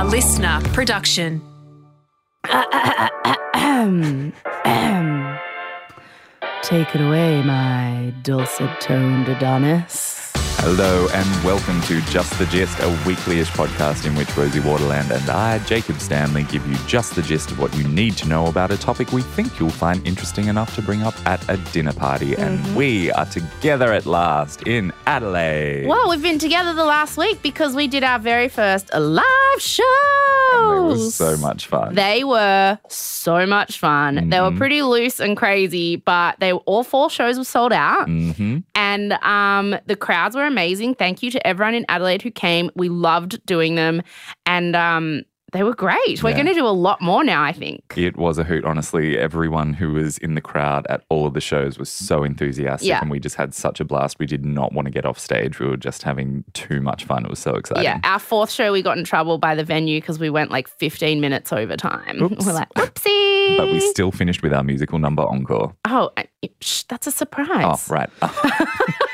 A LiSTNR production. Take it away, my dulcet toned Adonis. Hello and welcome to Just the Gist, a weekly-ish podcast in which Rosie Waterland and I, Jacob Stanley, give you just the gist of what you need to know about a topic we think you'll find interesting enough to bring up at a dinner party. And mm-hmm. we are together at last in Adelaide. Well, we've been together the last week because we did our very first live shows. It was so much fun. They were so much fun. They were pretty loose and crazy, but they all four shows were sold out. hmm And um, the crowds were amazing. Thank you to everyone in Adelaide who came. We loved doing them, and um, they were great. We're going to do a lot more now. I think. It was a hoot, honestly. Everyone who was in the crowd at all of the shows was so enthusiastic, Yeah. and we just had such a blast. We did not want to get off stage. We were just having too much fun. It was so exciting. Yeah, our fourth show, we got in trouble by the venue because we went like 15 minutes over time. Oops. We're like, whoopsie. But we still finished with our musical number encore. oh, shh, that's a surprise. Oh, right.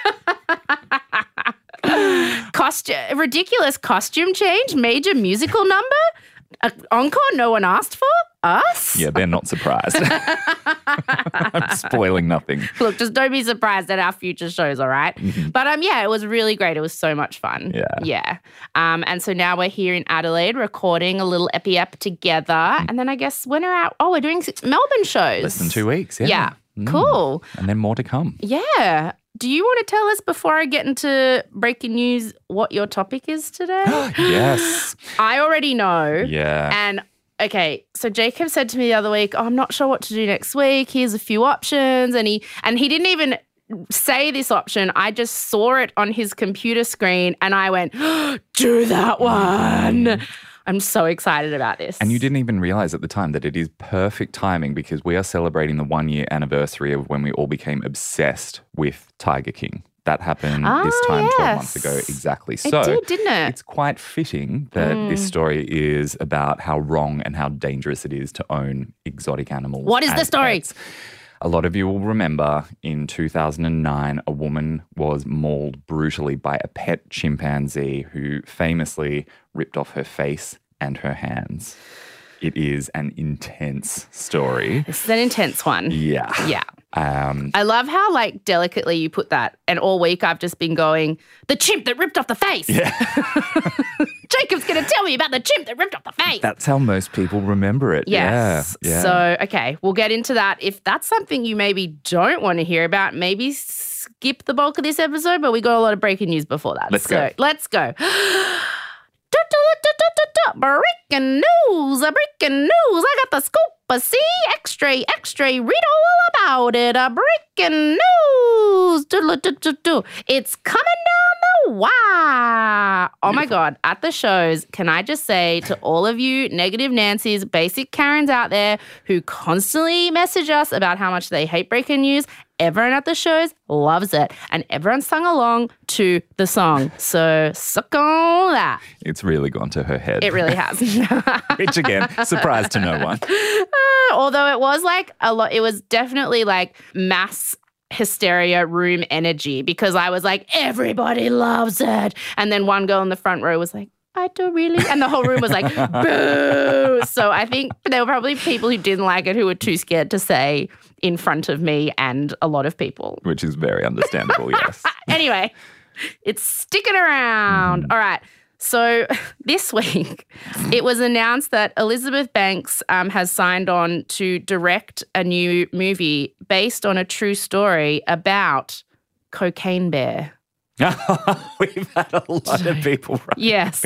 Costume, ridiculous costume change, major musical number, a encore no one asked for us. Yeah, they're not surprised. I'm spoiling nothing. Look, just don't be surprised at our future shows, all right? But um, yeah, it was really great. It was so much fun. Mm-hmm. Yeah. yeah. Um, and so now we're here in Adelaide recording a little epi ep together, and then I guess when are our oh, we're doing six Melbourne shows. Less than two weeks. Yeah. Yeah, Mm. cool. And then more to come. Yeah. Do you want to tell us before I get into breaking news what your topic is today? yes. I already know. Yeah. And okay, so Jacob said to me the other week, oh, I'm not sure what to do next week. Here's a few options. And he and he didn't even say this option. I just saw it on his computer screen and I went, do that one. Mm. I'm so excited about this. And you didn't even realize at the time that it is perfect timing because we are celebrating the one year anniversary of when we all became obsessed with Tiger King. That happened this Ah, time 12 months ago, exactly. It so did, didn't it? it's quite fitting that Mm. this story is about how wrong and how dangerous it is to own exotic animals. What is the story? pets. A lot of you will remember in 2009, a woman was mauled brutally by a pet chimpanzee who famously ripped off her face and her hands. It is an intense story. This is an intense one. Yeah. Yeah. Um, I love how like delicately you put that. And all week I've just been going, the chimp that ripped off the face. yeah. Jacob's gonna tell me about the chimp that ripped off the face. That's how most people remember it. Yes. Yeah. yeah. So, okay, we'll get into that. If that's something you maybe don't want to hear about, maybe skip the bulk of this episode, but we got a lot of breaking news before that. Let's so, go. Let's go. Breaking news, a breaking news. I got the scoop. A see, extra, extra. Read all about it. A breaking news. Do-do-do-do-do. It's coming down the wire. Oh my God. At the shows, can I just say to all of you negative Nancy's, basic Karens out there who constantly message us about how much they hate breaking news, everyone at the shows loves it. And everyone sung along to the song. So suck on that. it's really gone to her head. It really has. Which again, surprise to no one. Ah, although it was like a lot, it was definitely like mass hysteria room energy because I was like, everybody loves it. And then one girl in the front row was like, I don't really. And the whole room was like, boo. So I think there were probably people who didn't like it who were too scared to say in front of me and a lot of people. Which is very understandable, yes. Anyway, it's sticking around. All right. So this week, it was announced that Elizabeth Banks um, has signed on to direct a new movie based on a true story about Cocaine Bear. We've had a lot of people. Yes.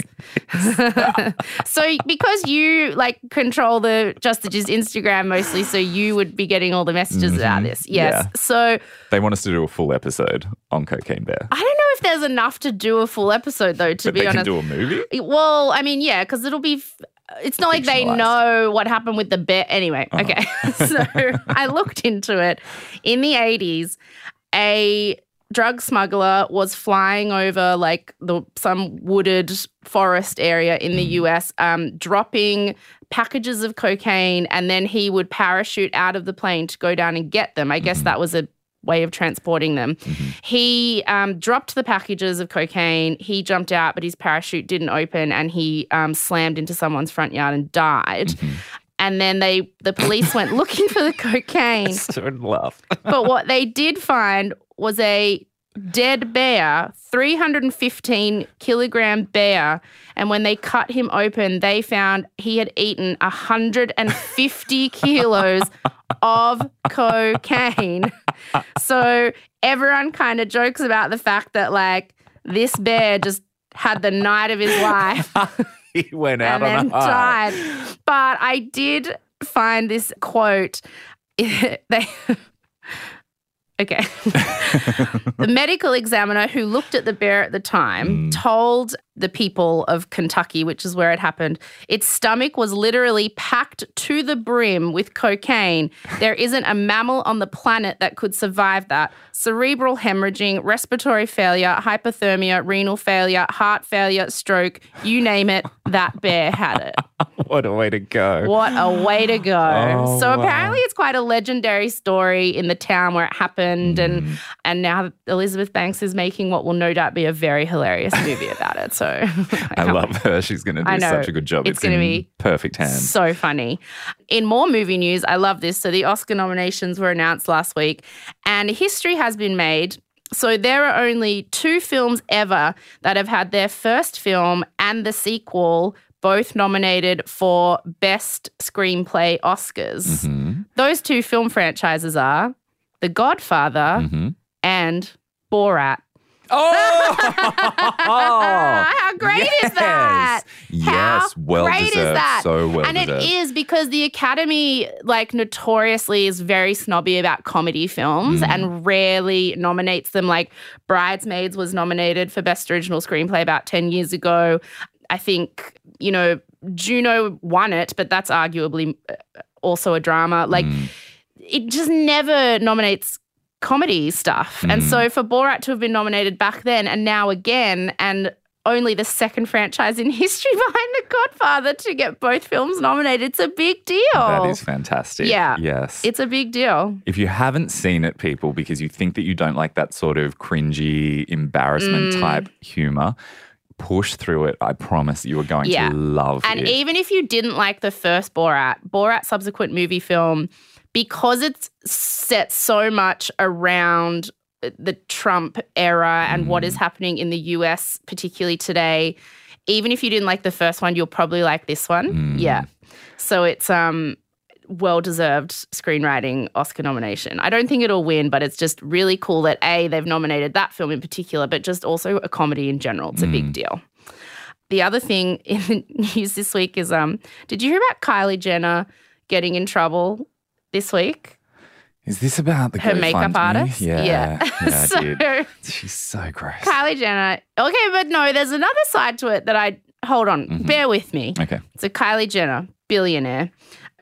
so because you like control the Just the Instagram mostly, so you would be getting all the messages about this. Yes. Yeah. So They want us to do a full episode on Cocaine Bear. I don't know if there's enough to do a full episode though. To But be honest, can do a movie? Well, I mean, yeah, because it'll be. f- It's not like they know what happened with the bear. Anyway, Uh-huh. okay. so I looked into it. In the 80s, a drug smuggler was flying over like the some wooded forest area in the Mm-hmm. US, um, dropping packages of cocaine, and then he would parachute out of the plane to go down and get them. I guess Mm-hmm. that was a way of transporting them. He um, dropped the packages of cocaine. He jumped out, but his parachute didn't open, and he um, slammed into someone's front yard and died. And then they, the police went looking for the cocaine. I'd laugh. But what they did find was a dead bear, 315 kilogram bear. And when they cut him open, they found he had eaten 150 kilos of cocaine. So everyone kind of jokes about the fact that, like, this bear just had the night of his life he went out and on a high. died. But I did find this quote. they. Okay. the medical examiner who looked at the bear at the time Mm. told the people of Kentucky, which is where it happened, its stomach was literally packed to the brim with cocaine. There isn't a mammal on the planet that could survive that. Cerebral hemorrhaging, respiratory failure, hypothermia, renal failure, heart failure, stroke, you name it, that bear had it. What a way to go. What a way to go. Oh, so wow. apparently it's quite a legendary story in the town where it happened Mm. and and now Elizabeth Banks is making what will no doubt be a very hilarious movie about it. So I can't love her. She's going to do such a good job. It's It's, gonna be perfect hands. so funny. In more movie news, I love this. So the Oscar nominations were announced last week, and history has been made. So there are only two films ever that have had their first film and the sequel both nominated for Best Screenplay Oscars. Mhm, Those two film franchises are The Godfather mhm. and Borat. Oh! How great is that? Yes, How well great is deserved. that? So well and deserved. it is because the Academy, like, notoriously is very snobby about comedy films Mm. and rarely nominates them. Like, Bridesmaids was nominated for Best Original Screenplay about 10 years ago. I think, you know, Juno won it, but that's arguably uh, also a drama. Like, Mm. it just never nominates comedy stuff. And Mm. so for Borat to have been nominated back then and now again, and only the second franchise in history behind The Godfather to get both films nominated, it's a big deal. That is fantastic. Yeah. Yes. It's a big deal. if you haven't seen it, people, because you think that you don't like that sort of cringy, embarrassment Mm. type humor, push through it. I promise you are going Yeah. to love And it. And even if you didn't like the first Borat, Borat subsequent movie film, because it's set so much around the Trump era and what Mm. is happening in the US, particularly today, even if you didn't like the first one, you'll probably like this one. Mm. Yeah. So it's um well deserved screenwriting Oscar nomination. I don't think it'll win, but it's just really cool that A, they've nominated that film in particular, but just also a comedy in general. It's a big deal. The other thing in the news this week is um, did you hear about Kylie Jenner getting in trouble this week? Is this about the Her makeup artist? Yeah. Yeah. yeah, So- did. She's so gross. Kylie Jenner. Okay, but no, there's another side to it that I hold on, Mm-hmm. bear with me. Okay. So Kylie Jenner, billionaire.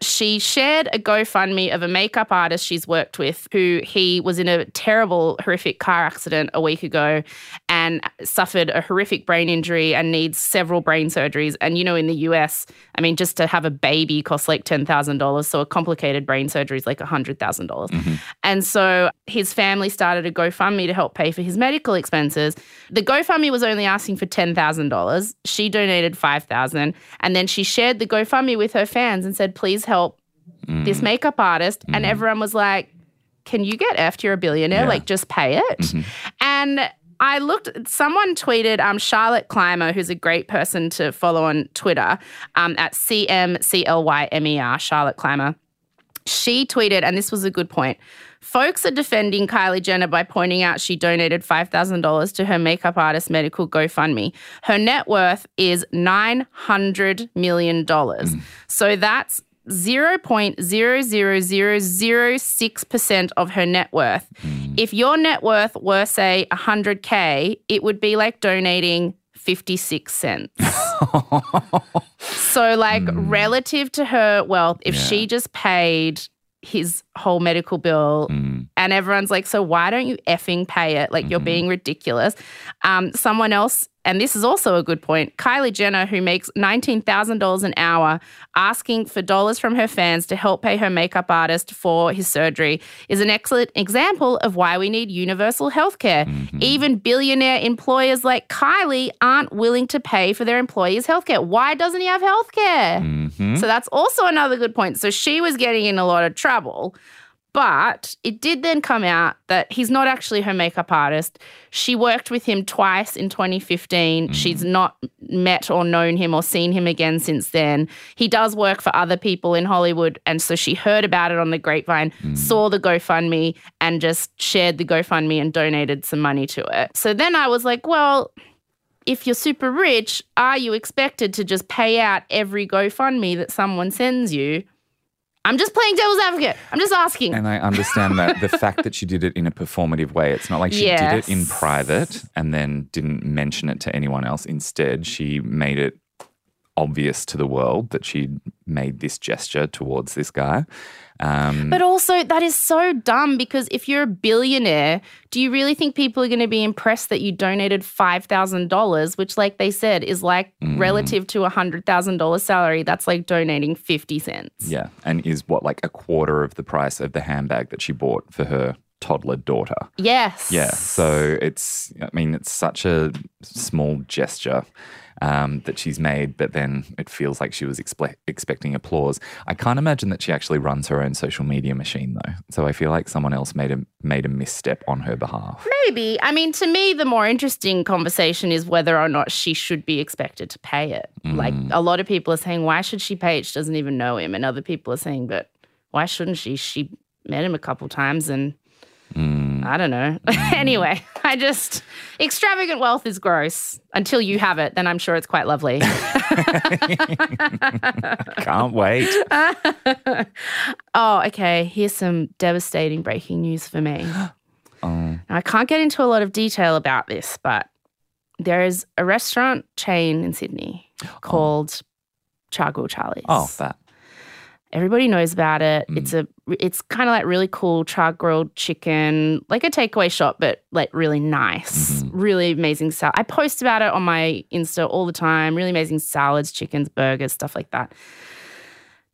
She shared a GoFundMe of a makeup artist she's worked with who he was in a terrible, horrific car accident a week ago and suffered a horrific brain injury and needs several brain surgeries. And you know, in the US, I mean, just to have a baby costs like $10,000. So a complicated brain surgery is like $100,000. Mm-hmm. And so his family started a GoFundMe to help pay for his medical expenses. The GoFundMe was only asking for $10,000. She donated 5000 and then she shared the GoFundMe with her fans and said, "Please help this makeup artist." And everyone was like, "Can you get effed? You're a billionaire. Yeah. Like just pay it." And I looked, someone tweeted, um, Charlotte Clymer, who's a great person to follow on Twitter, um, at CMCLYMER, Charlotte Clymer she tweeted, and this was a good point. Folks are defending Kylie Jenner by pointing out she donated $5,000 to her makeup artist medical GoFundMe. Her net worth is $900 million. So that's 0.00006% of her net worth. Hmm. If your net worth were, say, 100K, it would be like donating 56 cents. So, like, hmm. relative to her wealth, if Yeah. she just paid his whole medical bill Mm. and everyone's like, so why don't you effing pay it? Like, you're being ridiculous. Um, someone else and this is also a good point. Kylie Jenner, who makes $19,000 an hour, asking for dollars from her fans to help pay her makeup artist for his surgery, is an excellent example of why we need universal healthcare. Even billionaire employers like Kylie aren't willing to pay for their employees' healthcare. Why doesn't he have healthcare? Mm-hmm. So that's also another good point. So she was getting in a lot of trouble. But it did then come out that he's not actually her makeup artist. She worked with him twice in 2015. Mm-hmm. She's not met or known him or seen him again since then. He does work for other people in Hollywood. And so she heard about it on the grapevine, mm. saw the GoFundMe, and just shared the GoFundMe and donated some money to it. So then I was like, well, if you're super rich, are you expected to just pay out every GoFundMe that someone sends you? I'm just playing devil's advocate. I'm just asking. And I understand that the fact that she did it in a performative way, it's not like she did it in private and then didn't mention it to anyone else. Instead, she made it obvious to the world that she made this gesture towards this guy. Um, But also, that is so dumb because if you're a billionaire, do you really think people are going to be impressed that you donated $5,000, which, like they said, is like Mm. relative to a $100,000 salary? That's like donating 50 cents. yeah, and is what like a quarter of the price of the handbag that she bought for her toddler daughter. Yes. Yeah, so it's I mean it's such a small gesture um, that she's made, but then it feels like she was expe- expecting applause. I can't imagine that she actually runs her own social media machine though, so I feel like someone else made a made a misstep on her behalf. Maybe. I mean, to me, the more interesting conversation is whether or not she should be expected to pay it. Like, a lot of people are saying, why should she pay it? She doesn't even know him. And other people are saying, but why shouldn't she? She met him a couple times and I don't know. anyway, I just, extravagant wealth is gross. Until you have it, then I'm sure it's quite lovely. Can't wait. oh, okay. Here's some devastating breaking news for me. Oh. Now, I can't get into a lot of detail about this, but there is a restaurant chain in Sydney oh. called Chargrill Charlie's. Oh, that. Everybody knows about it. Mm. It's a it's kind of like really cool char grilled chicken, like a takeaway shop, but like really nice, Mm-hmm. really amazing salad. I post about it on my Insta all the time. Really amazing salads, chickens, burgers, stuff like that.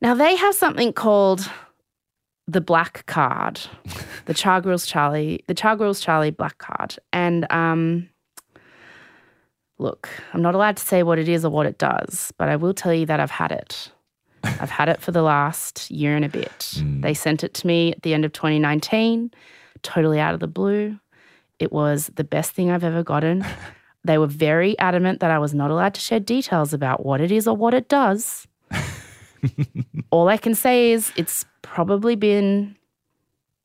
Now they have something called the Black Card, the Char Grills Charlie, the Char Grills Charlie Black Card, and um. Look, I'm not allowed to say what it is or what it does, but I will tell you that I've had it. I've had it for the last year and a bit. They sent it to me at the end of 2019, totally out of the blue. It was the best thing I've ever gotten. They were very adamant that I was not allowed to share details about what it is or what it does. All I can say is it's probably been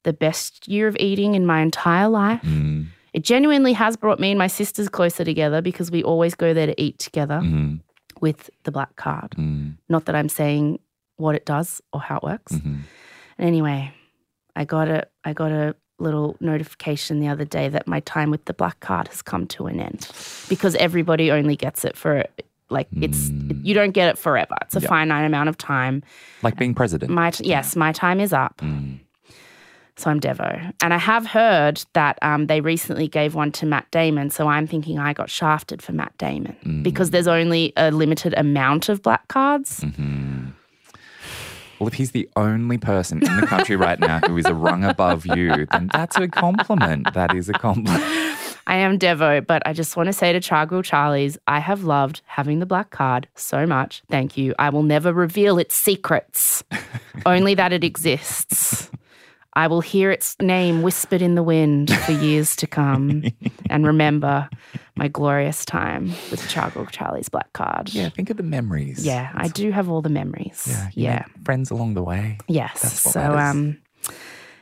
the best year of eating in my entire life. Mm, It genuinely has brought me and my sisters closer together because we always go there to eat together mm, with the black card. mm, Not that I'm saying what it does or how it works. mhm. And anyway, I got a I got a little notification the other day that my time with the black card has come to an end because everybody only gets it for like it's you don't get it forever. It's a Yeah. finite amount of time. Like being president. My t- yes, my time is up. Mm. So I'm Devo, and I have heard that um, they recently gave one to Matt Damon. So I'm thinking I got shafted for Matt Damon because there's only a limited amount of black cards. Well, if he's the only person in the country right now who is a rung above you, then that's a compliment. That is a compliment. I am Devo, but I just want to say to Chargrill Charlie's, I have loved having the black card so much. Thank you. I will never reveal its secrets, only that it exists. I will hear its name whispered in the wind for years to come and remember my glorious time with Chargrill Charlie's black card. Yeah, think of the memories. Yeah, I do have all the memories. Yeah. Yeah. friends along the way. Yes. That's what so um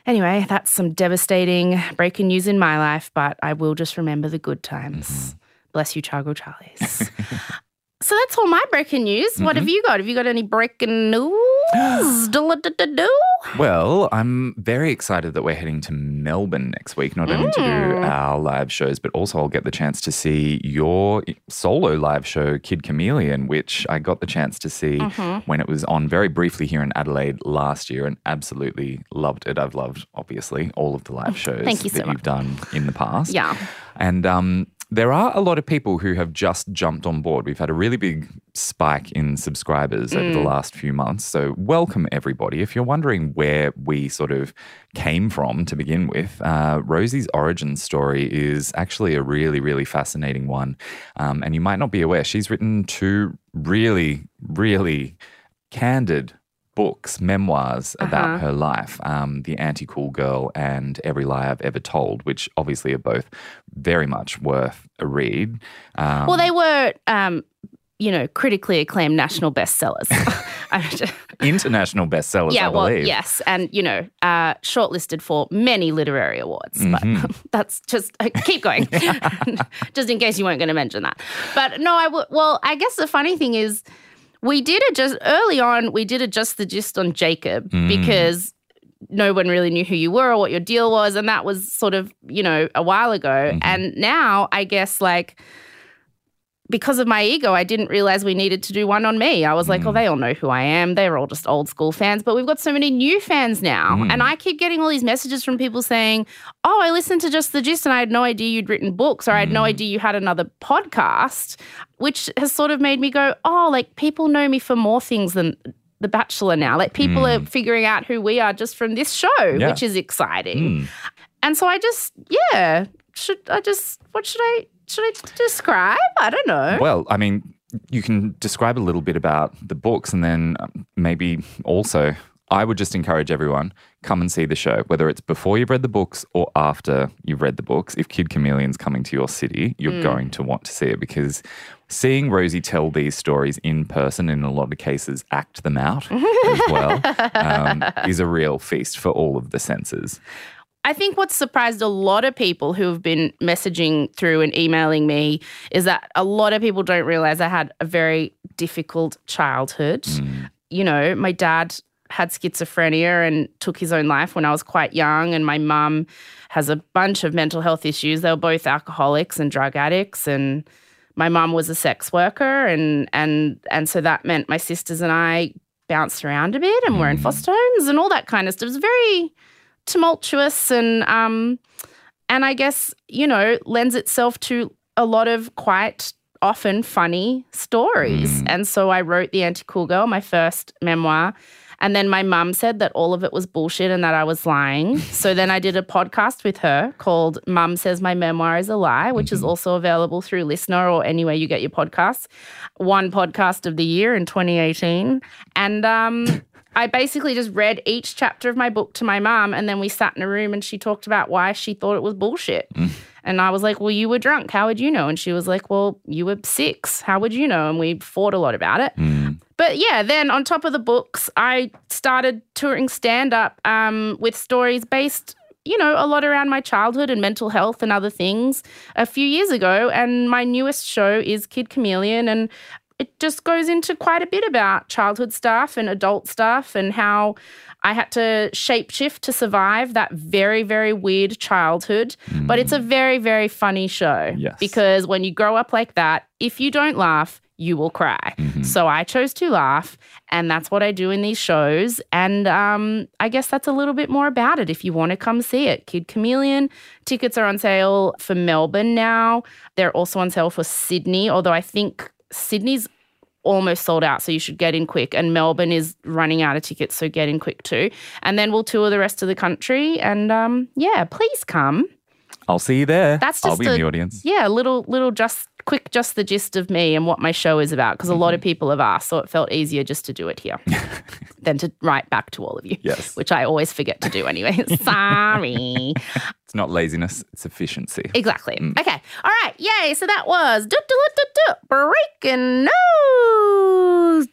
anyway, that's some devastating breaking news in my life, but I will just remember the good times. Mm-hmm. Bless you, Chargo Charlies. so that's all my breaking news. What Mm-hmm. have you got? Have you got any breaking news? Well, I'm very excited that we're heading to Melbourne next week, not only to do Mm. our live shows, but also I'll get the chance to see your solo live show, Kid Chameleon, which I got the chance to see Mm-hmm. when it was on very briefly here in Adelaide last year and absolutely loved it. I've loved, obviously, all of the live shows Thank you so that you've much. done in the past. Yeah. And um, there are a lot of people who have just jumped on board. We've had a really big spike in subscribers over the last few months. So, welcome everybody. If you're wondering where we sort of came from to begin with, uh, Rosie's origin story is actually a really, really fascinating one. Um, and you might not be aware, she's written two really, really candid books, memoirs about Uh-huh. her life um, The Anti Cool Girl and Every Lie I've Ever Told, which obviously are both very much worth a read. Um, Well, they were, um, you know, critically acclaimed national bestsellers. International bestsellers, yeah, I well, believe. yes, and you know, uh, shortlisted for many literary awards. Mm-hmm. But that's just uh, keep going, just in case you weren't going to mention that. But no, I would. Well, I guess the funny thing is, we did it just early on. We did adjust the gist on Jacob Mm. because no one really knew who you were or what your deal was, and that was sort of you know a while ago. Mm-hmm. And now, I guess like because of my ego, I didn't realize we needed to do one on me. I was like, Mm. oh, they all know who I am. They're all just old school fans. But we've got so many new fans now. Mm. And I keep getting all these messages from people saying, oh, I listened to Just the Gist and I had no idea you'd written books or I had no Mm. idea you had another podcast, which has sort of made me go, oh, like people know me for more things than. The Bachelor now. Like people are figuring out who we are just from this show, Mm. Yeah. which is exciting. Mm. And so I just, yeah, should I just, what should I, should I describe? I don't know. Well, I mean, you can describe a little bit about the books and then um, maybe also, I would just encourage everyone come and see the show, whether it's before you've read the books or after you've read the books. If Kid Chameleon's coming to your city, you're Hmm. going to want to see it because seeing Rosie tell these stories in person, in a lot of cases, act them out as well, um, is a real feast for all of the senses. I think what's surprised a lot of people who have been messaging through and emailing me is that a lot of people don't realize I had a very difficult childhood. Hmm. You know, my dad had schizophrenia and took his own life when I was quite young, and my mum has a bunch of mental health issues. They were both alcoholics and drug addicts, and my mum was a sex worker, and and and so that meant my sisters and I bounced around a bit, and were in hmm. foster homes and all that kind of stuff. It was very tumultuous and um and I guess you know lends itself to a lot of quite often funny stories. And so I wrote The Anti Cool Girl, my first memoir. And then my mum said that all of it was bullshit and that I was lying. so then I did a podcast with her called Mum Says My Memoir is a Lie, which is also available through LiSTNR or anywhere you get your podcasts. One podcast of the year in 2018. And um, I basically just read each chapter of my book to my mum, and then we sat in a room and she talked about why she thought it was bullshit. And I was like, Well, you were drunk. How would you know? And she was like, Well, you were six. How would you know? And we fought a lot about it. Mm. But yeah, then on top of the books, I started touring stand up um, with stories based, you know, a lot around my childhood and mental health and other things a few years ago. And my newest show is Kid Chameleon. And it just goes into quite a bit about childhood stuff and adult stuff and how I had to shapeshift to survive that very, very weird childhood. But it's a very, very funny show. Yes. Because when you grow up like that, if you don't laugh, you will cry. So I chose to laugh, and that's what I do in these shows. And um, I guess that's a little bit more about it if you want to come see it. Kid Chameleon tickets are on sale for Melbourne now. They're also on sale for Sydney, although I think Sydney's almost sold out, so you should get in quick. And Melbourne is running out of tickets, so get in quick too. And then we'll tour the rest of the country. And um, yeah, please come. I'll see you there. That's just I'll be in the audience. Yeah, little, little, just quick, just the gist of me and what my show is about, because a lot of people have asked, so it felt easier just to do it here than to write back to all of you. Yes. which I always forget to do anyway. Sorry. It's not laziness, it's efficiency. Exactly. Mm. Okay. All right. Yay. So that was do, do, do, breaking news.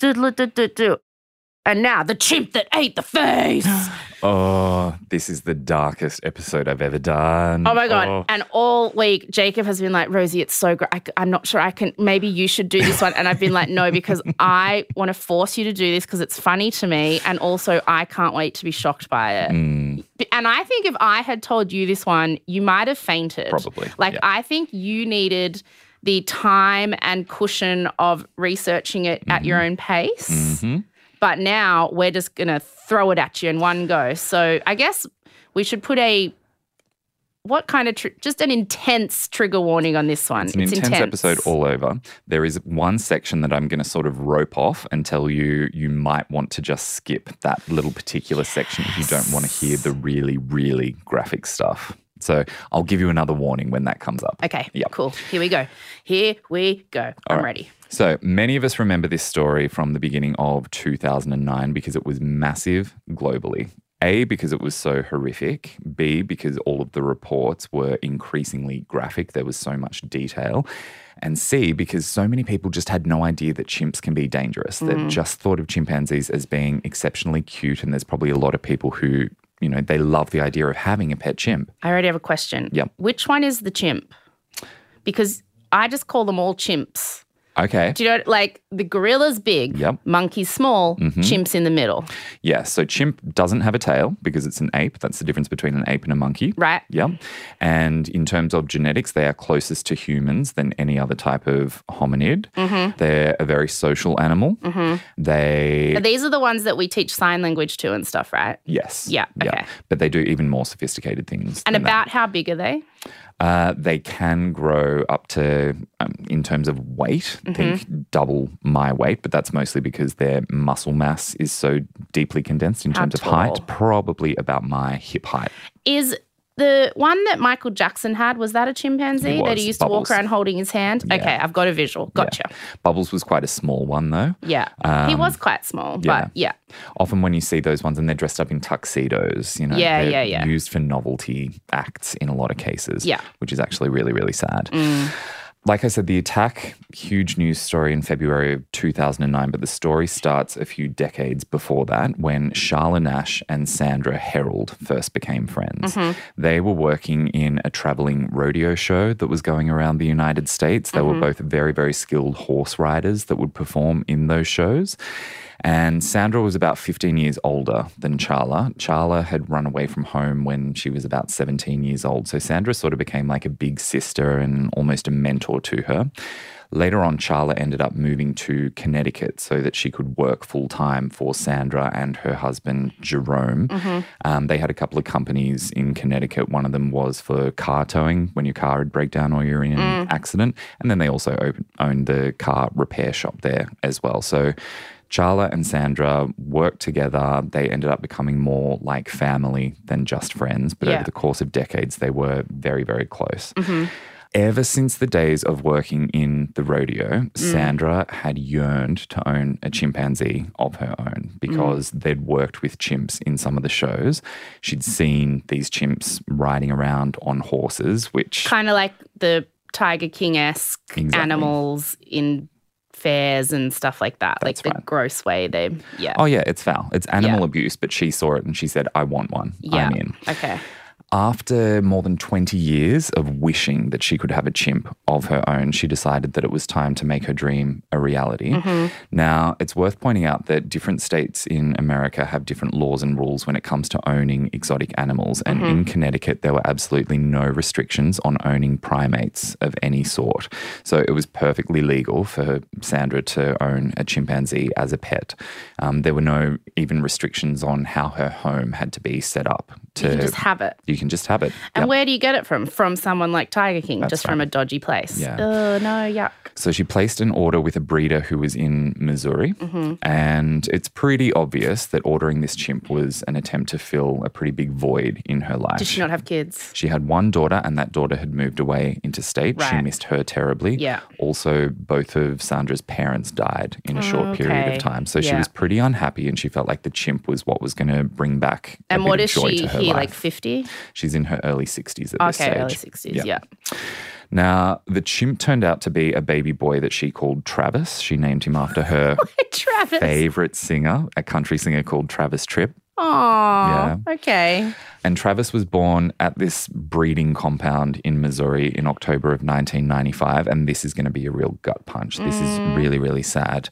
And now the chimp that ate the face. Oh, this is the darkest episode I've ever done. Oh my God. Oh. And all week, Jacob has been like, Rosie, it's so great. I, am not sure I can, maybe you should do this one. And I've been like, no, because I want to force you to do this because it's funny to me. And also, I can't wait to be shocked by it. Mm, And I think if I had told you this one, you might have fainted. Probably, Like, yeah. I think you needed the time and cushion of researching it at your own pace. mhm. But now we're just going to throw it at you in one go. So I guess we should put a what kind of, tr- just an intense trigger warning on this one. It's an intense, episode all over. There is one section that I'm going to sort of rope off and tell you you might want to just skip that little particular section if you don't want to hear the really, really graphic stuff. So I'll give you another warning when that comes up. Okay, Yep. cool. Here we go. Here we go. I'm right. ready. So many of us remember this story from the beginning of 2009 because it was massive globally. A, because it was so horrific. B, because all of the reports were increasingly graphic. There was so much detail. And C, because so many people just had no idea that chimps can be dangerous. They mm. just thought of chimpanzees as being exceptionally cute. And there's probably a lot of people who, you know, they love the idea of having a pet chimp. I already have a question. Yep. Which one is the chimp? Because I just call them all chimps. Okay. Do you know, like the gorilla's big, Yep. monkey's small, chimps in the middle, Yeah. So chimp doesn't have a tail because it's an ape. That's the difference between an ape and a monkey. right? Yep. And in terms of genetics, they are closest to humans than any other type of hominid. Mm-hmm. They're a very social animal. They, But These are the ones that we teach sign language to and stuff, right? yes. Yeah, okay. But they do even more sophisticated things. And than that. about how big are they? Uh, they can grow up to, um, in terms of weight, Mm-hmm. think double my weight, but that's mostly because their muscle mass is so deeply condensed in How terms of height, probably about my hip height. Is the one that Michael Jackson had, was that a chimpanzee that he used to walk around holding his hand? Yeah. Okay, I've got a visual. Gotcha. Bubbles was quite a small one, though. Yeah. he was quite small, Um, yeah. but yeah. Often when you see those ones and they're dressed up in tuxedos, you know, Yeah, they're yeah, yeah. used for novelty acts in a lot of cases, Yeah. Mm. which is actually really, really sad. Like I said, the attack, huge news story in February of 2009, but the story starts a few decades before that when Charla Nash and Sandra Herold first became friends. Mm-hmm. They were working in a traveling rodeo show that was going around the United States. They Mm-hmm. were both very, very skilled horse riders that would perform in those shows. And Sandra was about 15 years older than Charla. Charla had run away from home when she was about 17 years old. So Sandra sort of became like a big sister and almost a mentor to her. Later on, Charla ended up moving to Connecticut so that she could work full time for Sandra and her husband, Jerome. Um, they had a couple of companies in Connecticut. One of them was for car towing when your car would break down or you're in an accident. And then they also owned the car repair shop there as well. So Charla and Sandra worked together. They ended up becoming more like family than just friends. But Yeah. over the course of decades, they were very, very close. Mm-hmm. Ever since the days of working in the rodeo, mm. Sandra had yearned to own a chimpanzee of her own mm. because they'd worked with chimps in some of the shows. She'd seen these chimps riding around on horses, which Kind of like the Tiger King esque Exactly. animals in fairs and stuff like that. like That's the right. gross way they, yeah. Oh yeah, it's foul. It's animal Yeah. abuse, but she saw it and she said, "I want one. yeah. I'm in." Okay. After more than 20 years of wishing that she could have a chimp of her own, she decided that it was time to make her dream a reality. Mm-hmm. Now, it's worth pointing out that different states in America have different laws and rules when it comes to owning exotic animals. And Mm-hmm. in Connecticut, there were absolutely no restrictions on owning primates of any sort. So it was perfectly legal for Sandra to own a chimpanzee as a pet. Um, there were no even restrictions on how her home had to be set up. To You can just have it. you can just have it. And Yep. where do you get it from? From someone like Tiger King, That's just from a dodgy place. Yeah. Oh, no, yuck. So she placed an order with a breeder who was in Missouri. Mm-hmm. And it's pretty obvious that ordering this chimp was an attempt to fill a pretty big void in her life. Did she not have kids? She had one daughter, and that daughter had moved away interstate. She missed her terribly. Yeah. Also, both of Sandra's parents died in a short period Okay. of time. So she was pretty unhappy, and she felt like the chimp was what was going to bring back a And bit what of joy she to her here? life. Like 50? She's in her early 60s at this Okay, stage. early 60s. Yeah. Yeah. Now, the chimp turned out to be a baby boy that she called Travis. She named him after her Travis. favorite singer, a country singer called Travis Tritt. Aw. Okay. And Travis was born at this breeding compound in Missouri in October of 1995. And this is going to be a real gut punch. This is mm. really, really sad.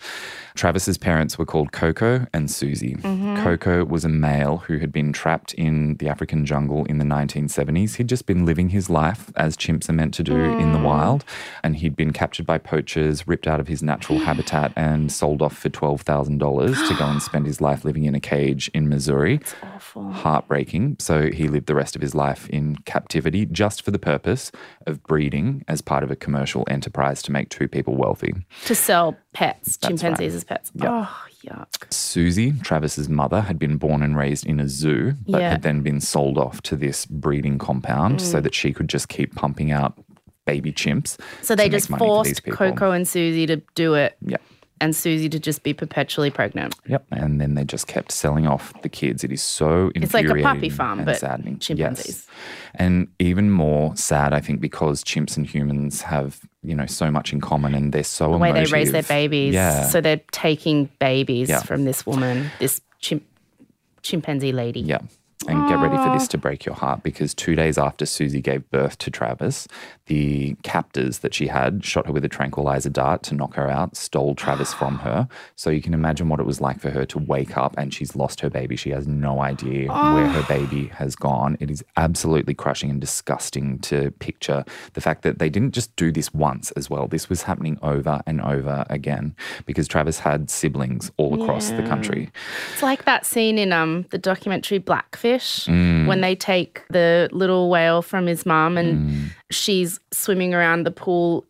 Travis's parents were called Coco and Susie. Mm-hmm. Coco was a male who had been trapped in the African jungle in the 1970s. He'd just been living his life as chimps are meant to do in the mm. wild. And he'd been captured by poachers, ripped out of his natural habitat, and sold off for $12,000 to go and spend his life living in a cage in Missouri. Awful. Heartbreaking. So he lived the rest of his life in captivity just for the purpose of breeding as part of a commercial enterprise to make two people wealthy. To sell pets, That's chimpanzees right. As pets. Yep. Oh, yuck. Susie, Travis's mother, had been born and raised in a zoo, but Yeah. had then been sold off to this breeding compound so Mm. that she could just keep pumping out baby chimps. So they just for forced. Coco and Susie to do it, Yep. And Susie to just be perpetually pregnant. Yep. And then they just kept selling off the kids. It is so It's like a puppy farm, but saddening. chimpanzees. Yes. And even more sad, I think, because chimps and humans have, you know, so much in common and they're so The way they raise their babies. Yeah. So they're taking babies Yeah. from this woman, this chimp, chimpanzee lady. Yeah. And get ready for this to break your heart because two days after Susie gave birth to Travis, the captors that she had shot her with a tranquilizer dart to knock her out, stole Travis from her. So you can imagine what it was like for her to wake up and she's lost her baby. She has no idea where her baby has gone. It is absolutely crushing and disgusting to picture the fact that they didn't just do this once as well. This was happening over and over again because Travis had siblings all across the country. It's like that scene in um the documentary Blackfish Mm. when they take the little whale from his mum and Mm. She's swimming around the pool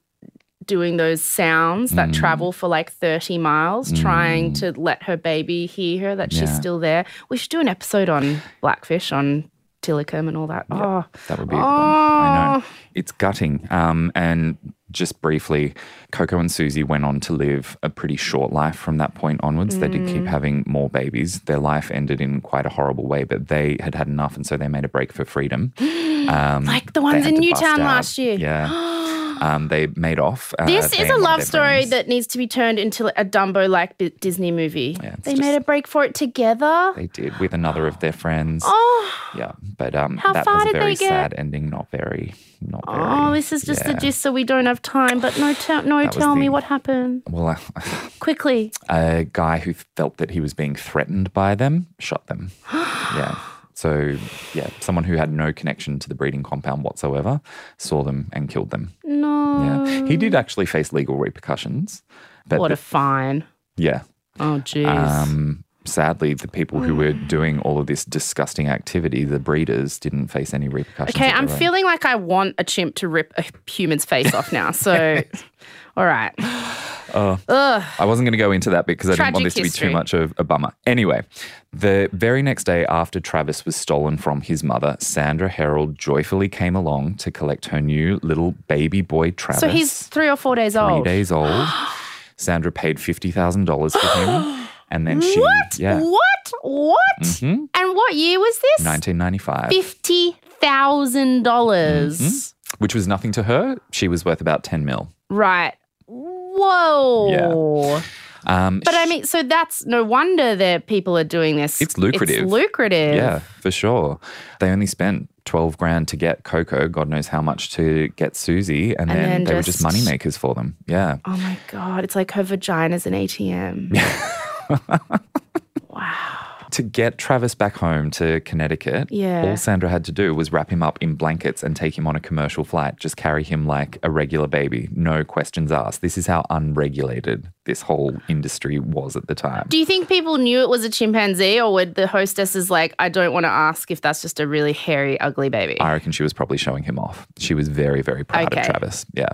doing those sounds that Mm. travel for like 30 miles trying to let her baby hear her that she's Yeah. still there. We should do an episode on Blackfish on Tilikum and all that. Oh, That would be one. I know. Oh. It's gutting. Um, and just briefly, Coco and Susie went on to live a pretty short life from that point onwards. They did Mm. keep having more babies. Their life ended in quite a horrible way, but they had had enough, and so they made a break for freedom. Um, Like the ones in Newtown last year. Yeah. Um, they made off. Uh, This is a love story that needs to be turned into a Dumbo like Disney movie. Yeah, they made a break for it together. They did with another of their friends. Oh, Yeah, but um, How that far was a very sad ending. Not very, not very. oh, this is just the gist, so we don't have time. But no, tell no, That tell me the- what happened Well, quickly. a guy who felt that he was being threatened by them shot them. yeah. So, yeah, someone who had no connection to the breeding compound whatsoever saw them and killed them. No, Yeah. He did actually face legal repercussions. But what a the- fine. yeah. Oh, jeez. Um, sadly, the people who were doing all of this disgusting activity, the breeders, didn't face any repercussions. okay, I'm feeling like I want a chimp to rip a human's face off now. So, all right. Oh. Ugh. I wasn't going to go into that because I didn't want Tragic this to be too much of a bummer. Anyway, the very next day after Travis was stolen from his mother, Sandra Herold joyfully came along to collect her new little baby boy Travis. So he's three or four days three old. days old. Sandra paid fifty thousand dollars for him, and then she What? yeah, What? What? Mhm. And what year was this? nineteen ninety five, Fifty thousand dollars. Mm-hmm. which was nothing to her. She was worth about ten mil. Right. Whoa. Um, But I mean, so that's no wonder that people are doing this. It's lucrative. It's lucrative. Yeah, for sure. They only spent 12 grand to get Coco, God knows how much to get Susie, and, And then, then they were just just- moneymakers for them. Yeah. Oh my god, it's like her vagina's an ATM. To get Travis back home to Connecticut, Yeah. all Sandra had to do was wrap him up in blankets and take him on a commercial flight. Just carry him like a regular baby, no questions asked. This is how unregulated this whole industry was at the time. Do you think people knew it was a chimpanzee, or were the hostesses like, I don't want to ask if that's just a really hairy, ugly baby? I reckon she was probably showing him off. She was very, very proud Okay. of Travis. Yeah.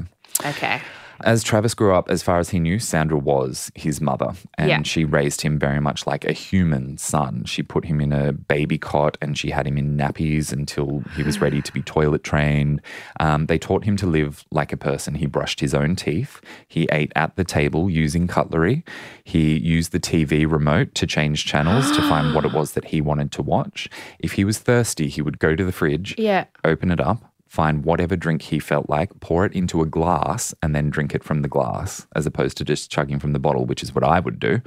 okay. As Travis grew up, as far as he knew, Sandra was his mother, and Yeah. she raised him very much like a human son. She put him in a baby cot and she had him in nappies until he was ready to be toilet trained. Um, they taught him to live like a person. He brushed his own teeth. He ate at the table using cutlery. He used the TV remote to change channels to find what it was that he wanted to watch. If he was thirsty, he would go to the fridge, Yeah. open it up, find whatever drink he felt like, pour it into a glass, and then drink it from the glass, as opposed to just chugging from the bottle, which is what I would do.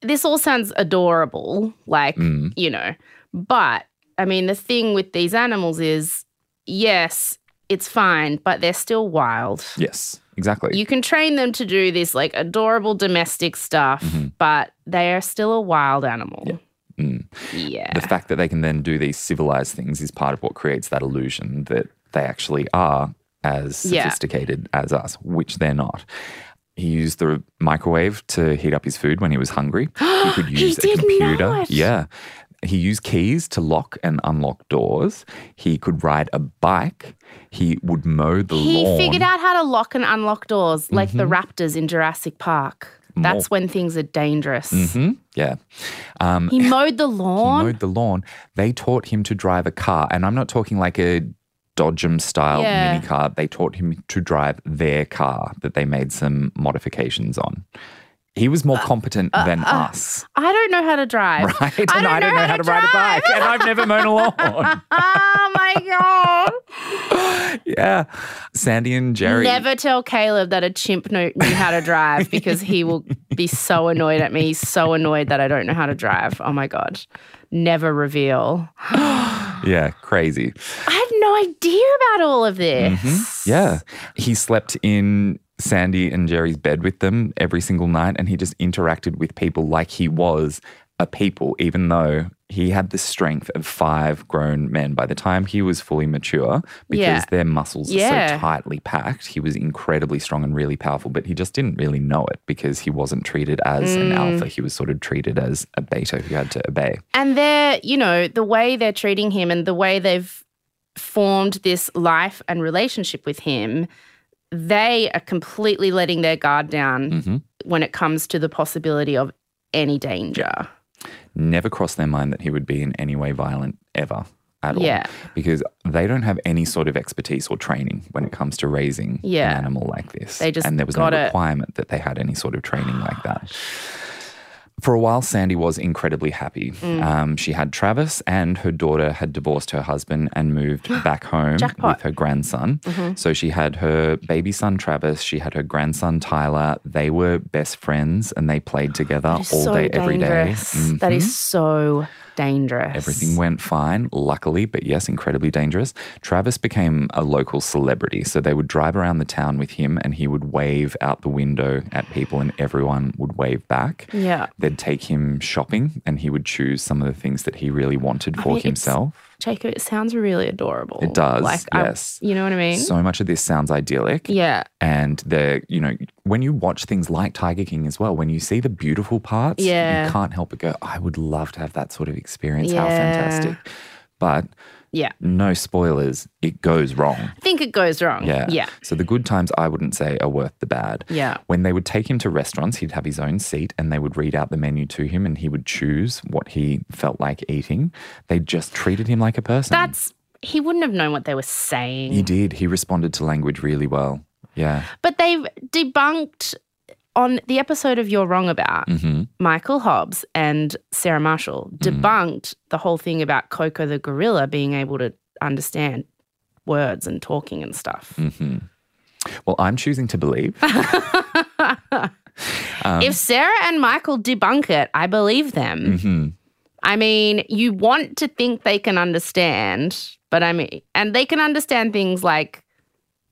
This all sounds adorable, like, Mm. you know, but I mean, the thing with these animals is yes, it's fine, but they're still wild. Yes. exactly. You can train them to do this like adorable domestic stuff, Mm-hmm. but they are still a wild animal. Yeah. Mm. the fact that they can then do these civilized things is part of what creates that illusion that they actually are as Yeah. sophisticated as us, which they're not. He used the microwave to heat up his food when he was hungry. He could He use a did computer. not. Yeah. He used keys to lock and unlock doors. He could ride a bike. He would mow the He lawn. He figured out how to lock and unlock doors like the raptors in Jurassic Park. That's when things are dangerous. Mm-hmm. Yeah. Um, He mowed the lawn. he mowed the lawn. They taught him to drive a car. And I'm not talking like a Dodgem style Yeah. mini car. They taught him to drive their car that they made some modifications on. He was Uh, more competent than us, I don't know how to drive. right? and I don't know how to ride a bike, and I've never mown a lawn. oh my god! yeah. Sandy and Jerry. Never tell Caleb that a chimp knew, knew how to drive because he will be so annoyed at me. He's so annoyed that I don't know how to drive. Oh my god! Never reveal. Yeah, crazy. I had no idea about all of this. Mm-hmm. Yeah. He slept in Sandy and Jerry's bed with them every single night and he just interacted with people like he was a people, even though he had the strength of five grown men by the time he was fully mature because Yeah. their muscles are so tightly packed. He was incredibly strong and really powerful, but he just didn't really know it because he wasn't treated as an Mm. alpha. He was sort of treated as a beta who had to obey. And they're, you know, the way they're treating him and the way they've formed this life and relationship with him, they are completely letting their guard down Mm-hmm. when it comes to the possibility of any danger. never crossed their mind that he would be in any way violent ever at all. Yeah. Because they don't have any sort of expertise or training when it comes to raising Yeah. an animal like this. They just and there was no got it. requirement that they had any sort of training like that. For a while, Sandy was incredibly happy. Mm. Um, she had Travis, and her daughter had divorced her husband and moved back home Jackpot. Mm-hmm. with her grandson. So she had her baby son, Travis. She had her grandson, Tyler. They were best friends and they played together all so day, every day. dangerous. That is so dangerous. Everything went fine, luckily, but yes, incredibly dangerous. Travis became a local celebrity. So they would drive around the town with him and he would wave out the window at people and everyone would wave back. Yeah. They'd take him shopping and he would choose some of the things that he really wanted for mean, it's- himself. Jacob, it sounds really adorable. It does, Like, I- yes. you know what I mean? So much of this sounds idyllic. yeah. And the, you know, when you watch things like Tiger King as well, when you see the beautiful parts, Yeah. you can't help but go, I would love to have that sort of experience. How fantastic. But Yeah. no spoilers, it goes wrong. I think it goes wrong. Yeah. Yeah. So the good times I wouldn't say are worth the bad. Yeah. When they would take him to restaurants, he'd have his own seat and they would read out the menu to him and he would choose what he felt like eating. They just treated him like a person. That's, he wouldn't have known what they were saying. he did. He responded to language really well. Yeah. But they've debunked on the episode of You're Wrong About, hmm Michael Hobbs and Sarah Marshall debunked the whole thing about Koko the gorilla being able to understand words and talking and stuff. hmm Well, I'm choosing to believe. Um, if Sarah and Michael debunk it, I believe them. hmm I mean, you want to think they can understand, but I mean, and they can understand things like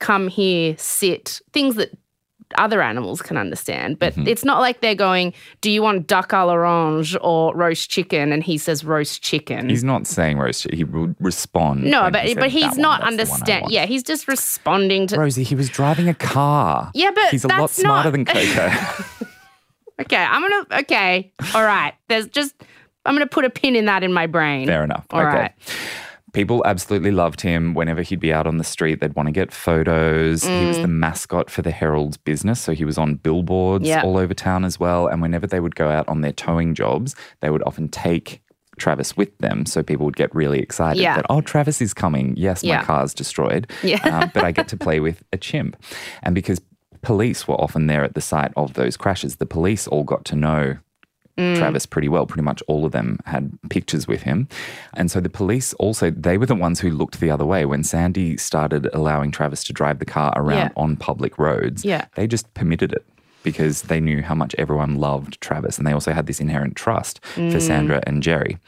come here, sit, things that other animals can understand. But Mm-hmm. it's not like they're going, Do you want duck à l'orange or roast chicken? And he says roast chicken. He's not saying roast. He would respond. no, but he but he's not that's the one I understand. Yeah, he's just responding to. Rosie, he was driving a car. Yeah, but he's a lot smarter not- than Koko. Okay, I'm gonna. Okay, all right. There's just. I'm gonna put a pin in that in my brain. Fair enough. All okay. right. People absolutely loved him. Whenever he'd be out on the street, they'd want to get photos. He was the mascot for the Herold's business. So he was on billboards Yeah. all over town as well. And whenever they would go out on their towing jobs, they would often take Travis with them. So people would get really excited Yeah. that, oh, Travis is coming. Yes, my car's destroyed. Yeah. um, but I get to play with a chimp. And because police were often there at the site of those crashes, the police all got to know Mm. Travis pretty well. Pretty much all of them had pictures with him. And so the police also, they were the ones who looked the other way. When Sandy started allowing Travis to drive the car around Yeah. on public roads, Yeah. they just permitted it because they knew how much everyone loved Travis. And they also had this inherent trust for mm. Sandra and Jerry.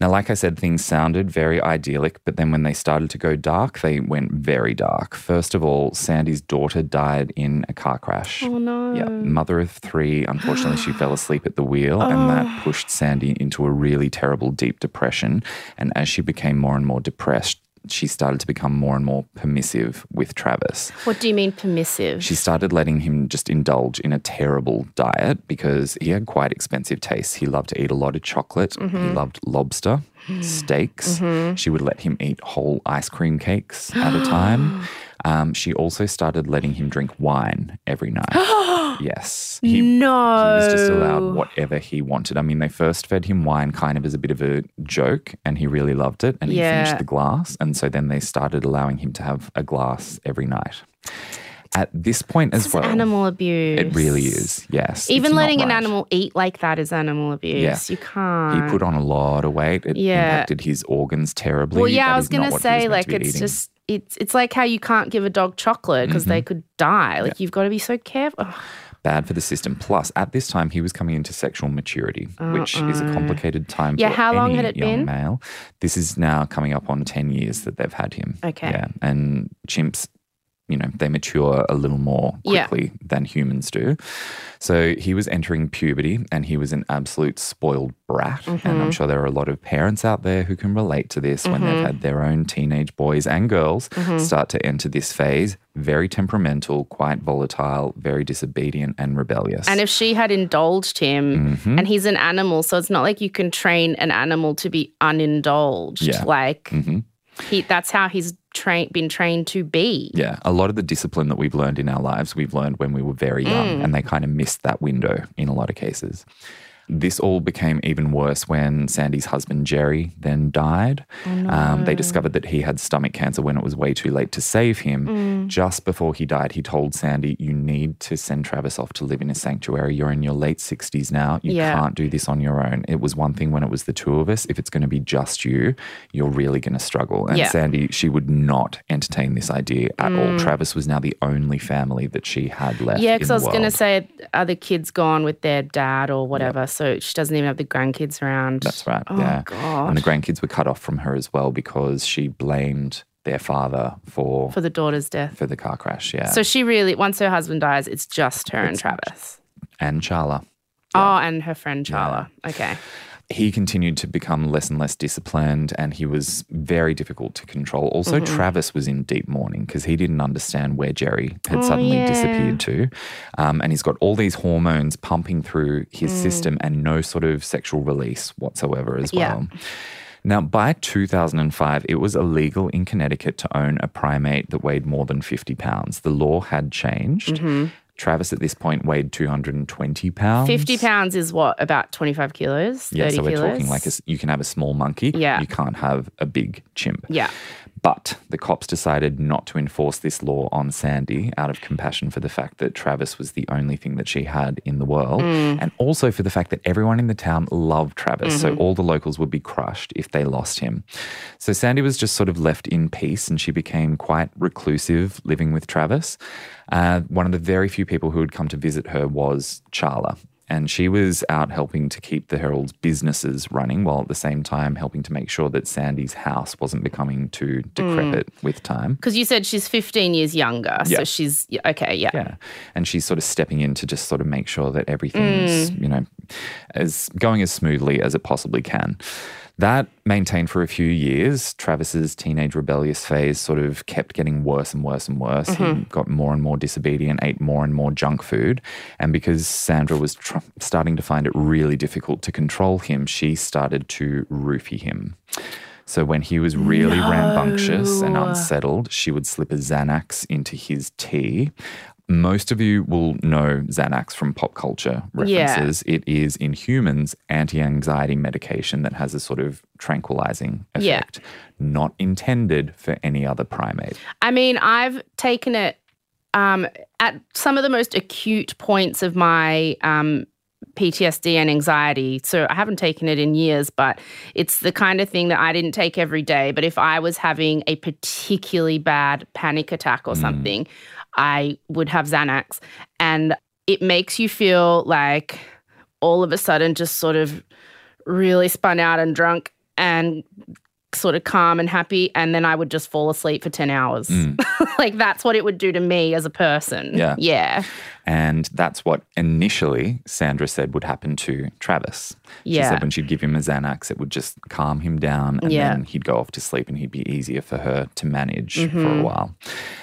Now, like I said, things sounded very idyllic, but then when they started to go dark, they went very dark. First of all, Sandy's daughter died in a car crash. Oh no. Yeah, mother of three. Unfortunately, she fell asleep at the wheel, and that oh. pushed Sandy into a really terrible deep depression. And as she became more and more depressed, she started to become more and more permissive with Travis. What do you mean permissive? She started letting him just indulge in a terrible diet because he had quite expensive tastes. He loved to eat a lot of chocolate, he mm-hmm. loved lobster, mm-hmm. steaks. Mm-hmm. She would let him eat whole ice cream cakes at a time. Um, she also started letting him drink wine every night. yes. He, no. he was just allowed whatever he wanted. I mean, they first fed him wine kind of as a bit of a joke, and he really loved it. And he finished the glass. And so then they started allowing him to have a glass every night. At this point as This is well, animal abuse. it really is. Yes. Even letting an animal eat like that is animal abuse. Yeah. You can't. He put on a lot of weight. It Yeah. impacted his organs terribly. Well, yeah, That I was he was say like it's just it's it's like how you can't give a dog chocolate because Mm-hmm. they could die. Like you've got to be so careful. Ugh. bad for the system. Plus, at this time, he was coming into sexual maturity, which is a complicated time Yeah, for how long had it young been? male. This is now coming up on 10 years that they've had him. Okay. Yeah. And chimps, you know, they mature a little more Yeah. quickly than humans do. So he was entering puberty and he was an absolute spoiled brat. And Mm-hmm. I'm sure there are a lot of parents out there who can relate to this when Mm-hmm. they've had their own teenage boys and girls start to enter this phase. Very temperamental, quite volatile, very disobedient and rebellious. And if she had indulged him, Mm-hmm. and he's an animal, so it's not like you can train an animal to be unindulged. Yeah. Like. He, that's how he's trained, been trained to be. Yeah, a lot of the discipline that we've learned in our lives, we've learned when we were very young, mm. and they kind of missed that window in a lot of cases. This all became even worse when Sandy's husband, Jerry, then died. um, they discovered that he had stomach cancer when it was way too late to save him. Just before he died, he told Sandy, You need to send Travis off to live in a sanctuary. You're in your late 60s now. You Yeah. can't do this on your own. It was one thing when it was the two of us. If it's going to be just you, you're really going to struggle. And Yeah. Sandy, she would not entertain this idea at all. Travis was now the only family that she had left. Mm. Yeah, because I was going to say, are the kids gone with their dad or whatever? So she doesn't even have the grandkids around. That's right. Oh, yeah. God. And the grandkids were cut off from her as well because she blamed their father for For the daughter's death. for the car crash. Yeah. So she really, once her husband dies, it's just her and Travis. and Charla. Oh, and her friend Charla. Okay. He continued to become less and less disciplined and he was very difficult to control. Also, Mm-hmm. Travis was in deep mourning because he didn't understand where Jerry had Oh, suddenly yeah. disappeared to. Um, and he's got all these hormones pumping through his Mm. system and no sort of sexual release whatsoever as Yeah. well. Now, by 2005, it was illegal in Connecticut to own a primate that weighed more than 50 pounds. The law had changed. Mm-hmm. Travis at this point weighed 220 pounds. 50 pounds is what? About 25 kilos? 30 Yeah, so we're kilos? talking like a you can have a small monkey. Yeah. You can't have a big chimp. Yeah. But the cops decided not to enforce this law on Sandy out of compassion for the fact that Travis was the only thing that she had in the world. Mm. And also for the fact that everyone in the town loved Travis. So Mm-hmm. all the locals would be crushed if they lost him. So Sandy was just sort of left in peace and she became quite reclusive living with Travis. Uh, one of the very few people who had come to visit her was Charla. And she was out helping to keep the Herold's businesses running while at the same time helping to make sure that Sandy's house wasn't becoming too decrepit with time. Because you said she's 15 years younger. Yeah. So she's, okay, yeah. Yeah. And she's sort of stepping in to just sort of make sure that everything's, you know, as going as smoothly as it possibly can. That maintained for a few years. Travis's teenage rebellious phase sort of kept getting worse and worse and worse. He mm-hmm. got more and more disobedient, ate more and more junk food. And because Sandra was tr- starting to find it really difficult to control him, she started to roofie him. So when he was really rambunctious and unsettled, she would slip a Xanax into his tea. Most of you will know Xanax from pop culture Yeah. references. It is in humans anti-anxiety medication that has a sort of tranquilizing Yeah. effect, not intended for any other primate. I mean, I've taken it um, at some of the most acute points of my um, PTSD and anxiety. So I haven't taken it in years, but it's the kind of thing that I didn't take every day. But if I was having a particularly bad panic attack or something, I would have Xanax. And it makes you feel like all of a sudden just sort of really spun out and drunk and sort of calm and happy and then I would just fall asleep for 10 hours. like that's what it would do to me as a person. Yeah. Yeah. And that's what initially Sandra said would happen to Travis. She Yeah. said when she'd give him a Xanax, it would just calm him down and Yeah. then he'd go off to sleep and he'd be easier for her to manage for Mm-hmm. a while.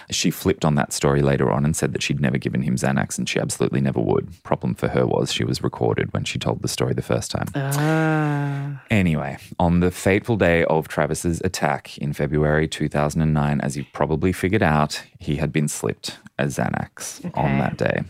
She flipped on that story later on and said that she'd never given him Xanax and she absolutely never would. Problem for her was she was recorded when she told the story the first time. Ah. Anyway, on the fateful day of Travis's attack in February 2009, as you've probably figured out, he had been slipped a Xanax on that day.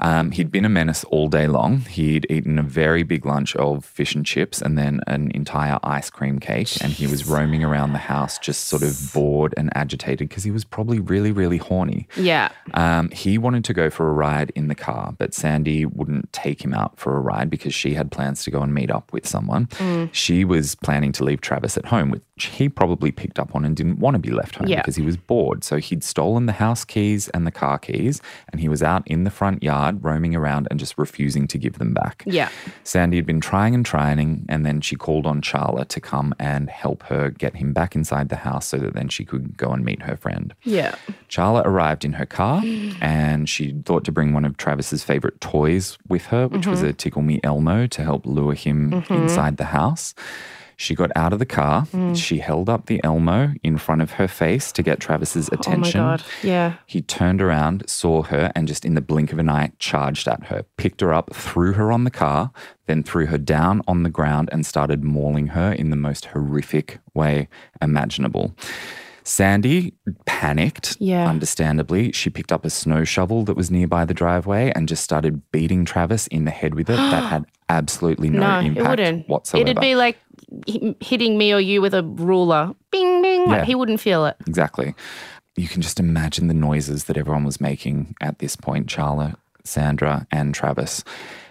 Um, he'd been a menace all day long. He'd eaten a very big lunch of fish and chips and then an entire ice cream cake. And he was roaming around the house just sort of bored and agitated because he was probably really, really horny. Yeah. Um, he wanted to go for a ride in the car, but Sandy wouldn't take him out for a ride because she had plans to go and meet up with someone. She was planning to leave Travis at home, which he probably picked up on and didn't want to be left home Yeah. because he was bored. So he'd stolen the house keys and the car keys, and he was out in the front yard roaming around and just refusing to give them back. Yeah. Sandy had been trying and trying, and then she called on Charla to come and help her get him back inside the house so that then she could go and meet her friend. Yeah. Charla arrived in her car and she thought to bring one of Travis's favorite toys with her, which was mm-hmm. a Tickle Me Elmo to help lure him mm-hmm. inside the house. She got out of the car. Mm. She held up the Elmo in front of her face to get Travis's attention. Oh my God. Yeah. He turned around, saw her, and just in the blink of an eye, charged at her, picked her up, threw her on the car, then threw her down on the ground and started mauling her in the most horrific way imaginable. Sandy panicked, Yeah. understandably. She picked up a snow shovel that was nearby the driveway and just started beating Travis in the head with it. that had absolutely no, No, impact it wouldn't. whatsoever. It'd be like hitting me or you with a ruler. Bing, bing. Yeah. Like he wouldn't feel it. Exactly. You can just imagine the noises that everyone was making at this point Charla, Sandra, and Travis.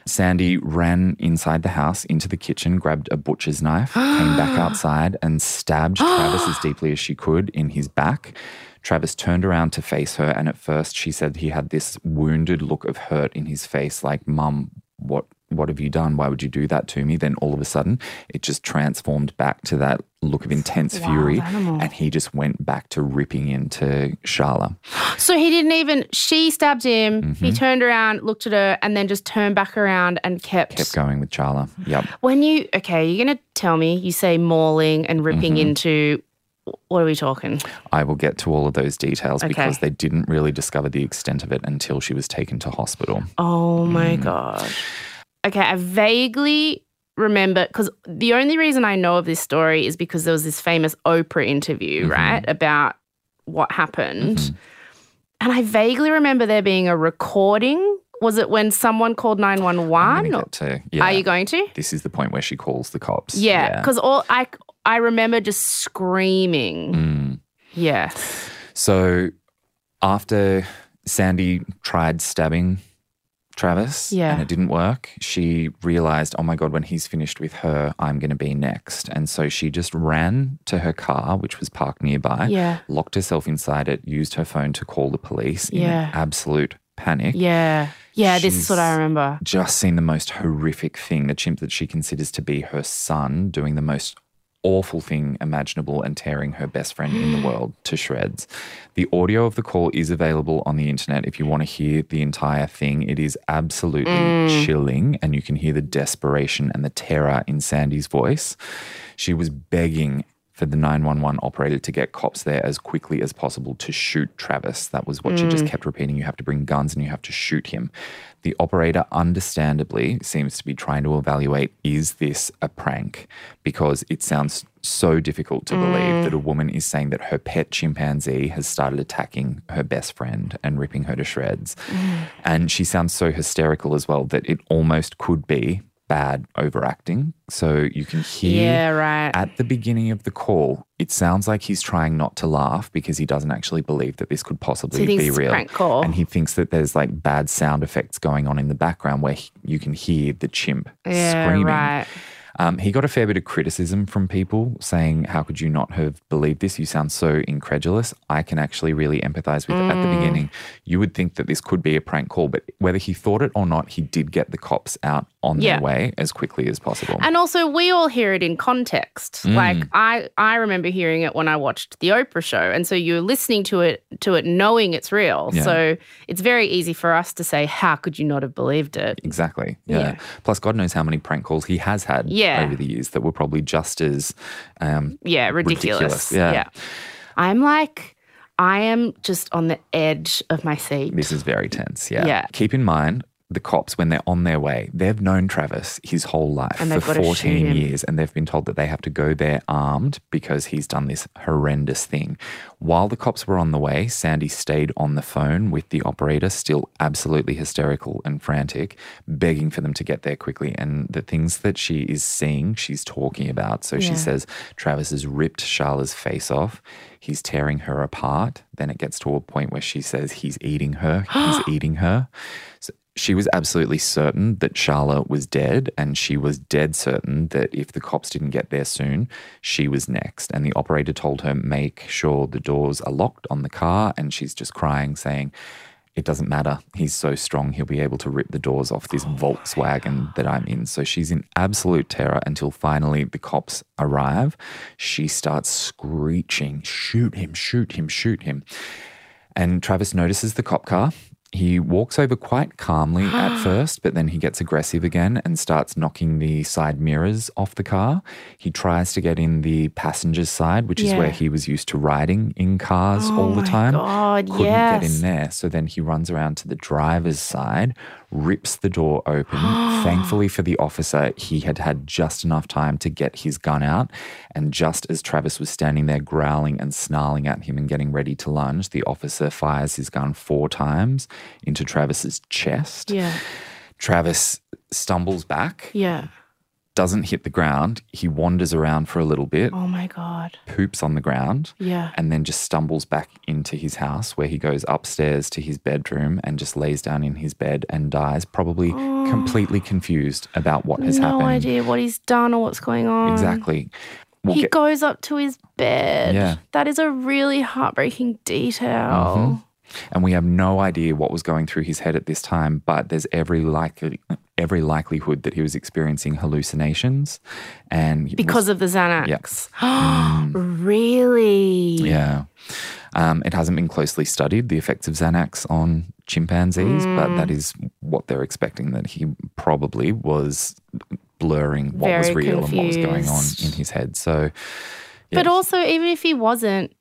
Sandy ran inside the house into the kitchen, grabbed a butcher's knife, came back outside, and stabbed Travis as deeply as she could in his back. Travis turned around to face her, and at first she said he had this wounded look of hurt in his face, like, Mum, what what have you done? Why would you do that to me? Then all of a sudden, it just transformed back to that look of intense fury, animal. and he just went back to ripping into Charla. So he didn't even, she stabbed him. Mm-hmm. He turned around, looked at her, and then just turned back around and kept. Kept going with Charla. Yep. When you, okay, you're going to tell me, you say mauling and ripping Mm-hmm. into, what are we talking? I will get to all of those details Okay. because they didn't really discover the extent of it until she was taken to hospital. Oh my Mm. God. Okay, I vaguely remember because the only reason I know of this story is because there was this famous Oprah interview, Mm-hmm. right, about what happened. And I vaguely remember there being a recording. Was it when someone called 911? gonna Or- get to, yeah, Are you going to? this is the point where she calls the cops. Yeah, because all I I remember just screaming. Mm. Yes. So after Sandy tried stabbing Travis Yeah. and it didn't work, she realized, oh my God, when he's finished with her, I'm going to be next. And so she just ran to her car, which was parked nearby, Yeah. locked herself inside it, used her phone to call the police in Yeah. absolute panic. Yeah. Yeah. This is what I remember. Just seen the most horrific thing, the chimp that she considers to be her son doing the most awful thing imaginable and tearing her best friend in the world to shreds. The audio of the call is available on the internet if you want to hear the entire thing. It is absolutely mm. chilling, and you can hear the desperation and the terror in Sandy's voice. She was begging for the 911 operator to get cops there as quickly as possible to shoot Travis. That was what she just mm. kept repeating. You have to bring guns and you have to shoot him. The operator, understandably, seems to be trying to evaluate is this a prank? Because it sounds so difficult to believe mm. that a woman is saying that her pet chimpanzee has started attacking her best friend and ripping her to shreds. Mm. And she sounds so hysterical as well that it almost could be bad overacting. So you can hear Yeah, right. at the beginning of the call, it sounds like he's trying not to laugh because he doesn't actually believe that this could possibly So be real. And he thinks that there's like bad sound effects going on in the background where he, you can hear the chimp yeah, screaming. right. Um, he got a fair bit of criticism from people saying, How could you not have believed this? You sound so incredulous. I can actually really empathize with at the Mm. beginning. You would think that this could be a prank call, but whether he thought it or not, he did get the cops out on Yeah. their way as quickly as possible. And also, we all hear it in context. Mm. Like I, I remember hearing it when I watched the Oprah show, and so you're listening to it, to it, knowing it's real. Yeah. So it's very easy for us to say, "How could you not have believed it?" Exactly. Yeah. Yeah. Plus, God knows how many prank calls he has had Yeah. Over the years that were probably just as um, Yeah, ridiculous. Ridiculous, yeah. I'm like, I am just on the edge of my seat. This is very tense. Yeah. Yeah. Keep in mind, the cops, when they're on their way, they've known Travis his whole life for 14 years, and they've been told that they have to go there armed because he's done this horrendous thing. While the cops were on the way, Sandy stayed on the phone with the operator, still absolutely hysterical and frantic, begging for them to get there quickly. And the things that she is seeing, she's talking about. So she says Travis has ripped Charla's face off. He's tearing her apart. Then it gets to a point where she says he's eating her. He's eating her. So she was absolutely certain that Charla was dead, and she was dead certain that if the cops didn't get there soon, she was next. And the operator told her, make sure the doors are locked on the car. And she's just crying, saying, it doesn't matter. He's so strong, he'll be able to rip the doors off this oh Volkswagen that I'm in. So she's in absolute terror until finally the cops arrive. She starts screeching, shoot him, shoot him, shoot him. And Travis notices the cop car. He walks over quite calmly at first, but then he gets aggressive again and starts knocking the side mirrors off the car. He tries to get in the passenger's side, which is where he was used to riding in cars Oh all the time. God, Couldn't get in there. So then he runs around to the driver's side, rips the door open. Thankfully for the officer, he had had just enough time to get his gun out. And just as Travis was standing there growling and snarling at him and getting ready to lunge, the officer fires his gun four times into Travis's chest. Yeah, Travis stumbles back, yeah. Doesn't hit the ground. He wanders around for a little bit, Oh my god. poops on the ground Yeah. and then just stumbles back into his house where he goes upstairs to his bedroom and just lays down in his bed and dies, probably completely confused about what has no happened. No idea what he's done or what's going on. Exactly. We'll he get- goes up to his bed. Yeah. That is a really heartbreaking detail. Mhm. And we have no idea what was going through his head at this time, but there's every likely every likelihood that he was experiencing hallucinations and he was- Because of the Xanax. really? Yeah. Um, it hasn't been closely studied, the effects of Xanax on chimpanzees, but Mm. that is what they're expecting that he probably was blurring what was Very real and what was going on in his head. So, But also, even if he wasn't,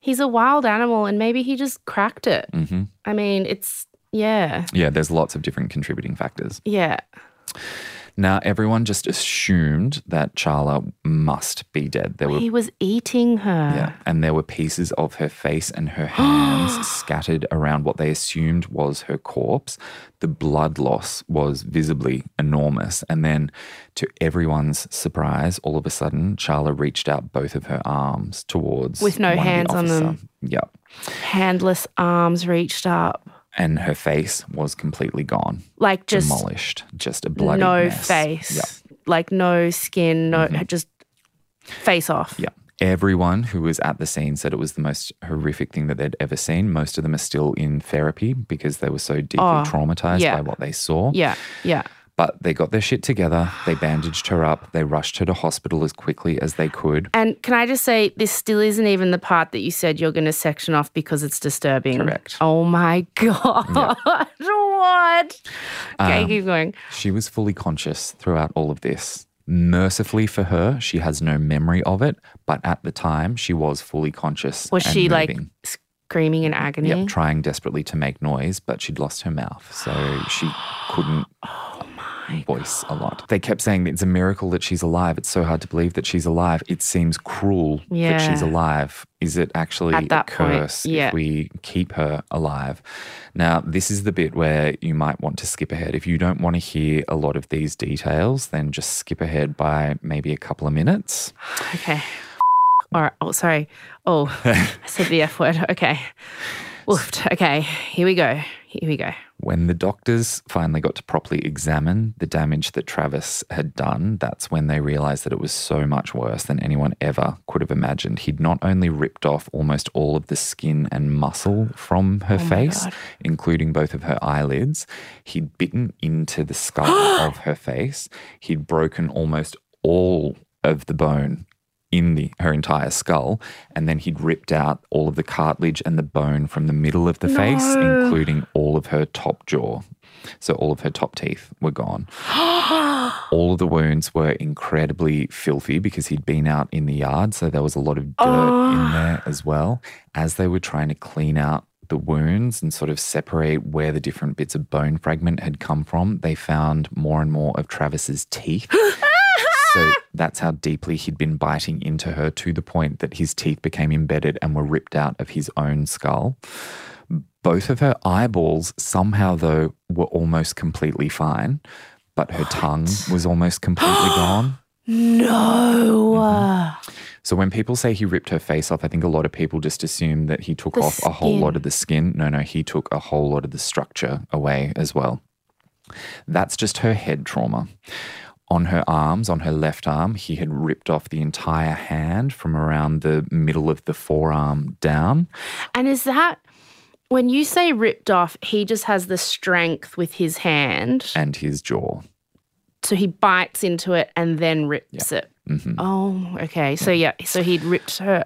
he's a wild animal and maybe he just cracked it. hmm I mean, it's, yeah. yeah, there's lots of different contributing factors. Yeah. Now, everyone just assumed that Charla must be dead. There were He was eating her. Yeah, and there were pieces of her face and her hands scattered around what they assumed was her corpse. The blood loss was visibly enormous. And then, to everyone's surprise, all of a sudden, Charla reached out both of her arms towards With no one of the hands on them. Yep. Handless arms reached up. And her face was completely gone, Like just demolished, just a bloody no mess. face. Yep. Mm-hmm. Like no skin, no, just face off. Yeah. Everyone who was at the scene said it was the most horrific thing that they'd ever seen. Most of them are still in therapy because they were so deeply Oh, traumatized yeah. by what they saw. Yeah. Yeah. But they got their shit together. They bandaged her up. They rushed her to hospital as quickly as they could. And can I just say, this still isn't even the part that you said you're going to section off because it's disturbing. Correct. Oh my God. what? Okay, Um, keep going. She was fully conscious throughout all of this. Mercifully for her, she has no memory of it. But at the time, she was fully conscious. Was she like screaming in agony? Yep, trying desperately to make noise, but she'd lost her mouth, so she couldn't Oh voice a lot. They kept saying it's a miracle that she's alive. It's so hard to believe that she's alive. It seems cruel that she's alive. Is it actually At that a point, curse yeah. if we keep her alive? Now, this is the bit where you might want to skip ahead. If you don't want to hear a lot of these details, then just skip ahead by maybe a couple of minutes. Okay. All right. Oh, sorry. Oh, I said the F word. Okay. Woofed. Okay. Here we go. Here we go. When the doctors finally got to properly examine the damage that Travis had done, that's when they realized that it was so much worse than anyone ever could have imagined. He'd not only ripped off almost all of the skin and muscle from her oh face, including both of her eyelids, he'd bitten into the skull of her face, he'd broken almost all of the bone in the her entire skull and then he'd ripped out all of the cartilage and the bone from the middle of the face including all of her top jaw. So all of her top teeth were gone. All of the wounds were incredibly filthy because he'd been out in the yard so there was a lot of dirt in ah. there as well. As they were trying to clean out the wounds and sort of separate where the different bits of bone fragment had come from they found more and more of Travis's teeth oh, so that's how deeply he'd been biting into her to the point that his teeth became embedded and were ripped out of his own skull. Both of her eyeballs, somehow, though, were almost completely fine, but her tongue was almost completely gone. No. Mm-hmm. So when people say he ripped her face off, I think a lot of people just assume that he took The off a whole lot of the skin. No, no, he took a whole lot of the structure away as well. That's just her head trauma. On her arms, on her left arm, he had ripped off the entire hand from around the middle of the forearm down. And is that when you say ripped off, he just has the strength with his hand. and his jaw. So he bites into it and then rips it. hmm Oh, okay. So yeah, so he'd ripped her.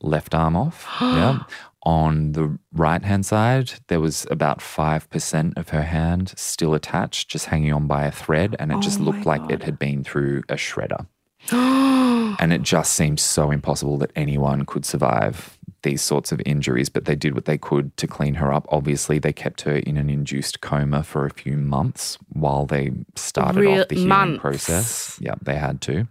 Left arm off. yeah. On the right hand side, there was about 5% of her hand still attached, just hanging on by a thread. And it just Oh looked my like it had been through a shredder. And it just seemed so impossible that anyone could survive these sorts of injuries, but they did what they could to clean her up. Obviously, they kept her in an induced coma for a few months while they started Real- off the healing months. process. Yeah, they had to.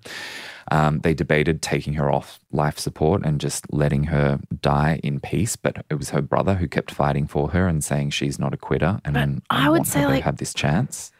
Um, they debated taking her off life support and just letting her die in peace, but it was her brother who kept fighting for her and saying she's not a quitter and, and I would want say, like- to have this chance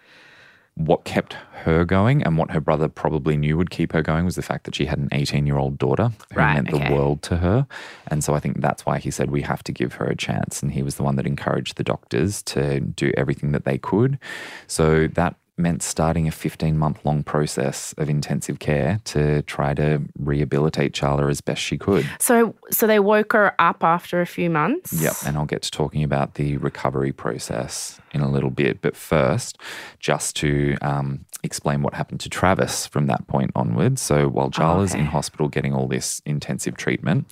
what kept her going and what her brother probably knew would keep her going was the fact that she had an 18 year old daughter who Right, meant okay. the world to her. And so I think that's why he said we have to give her a chance. And he was the one that encouraged the doctors to do everything that they could. So that meant starting a 15 month long process of intensive care to try to rehabilitate Charla as best she could. So so they woke her up after a few months. Yep, and I'll get to talking about the recovery process in a little bit. But first, just to um, explain what happened to Travis from that point onwards. So while Charla's in okay. hospital getting all this intensive treatment,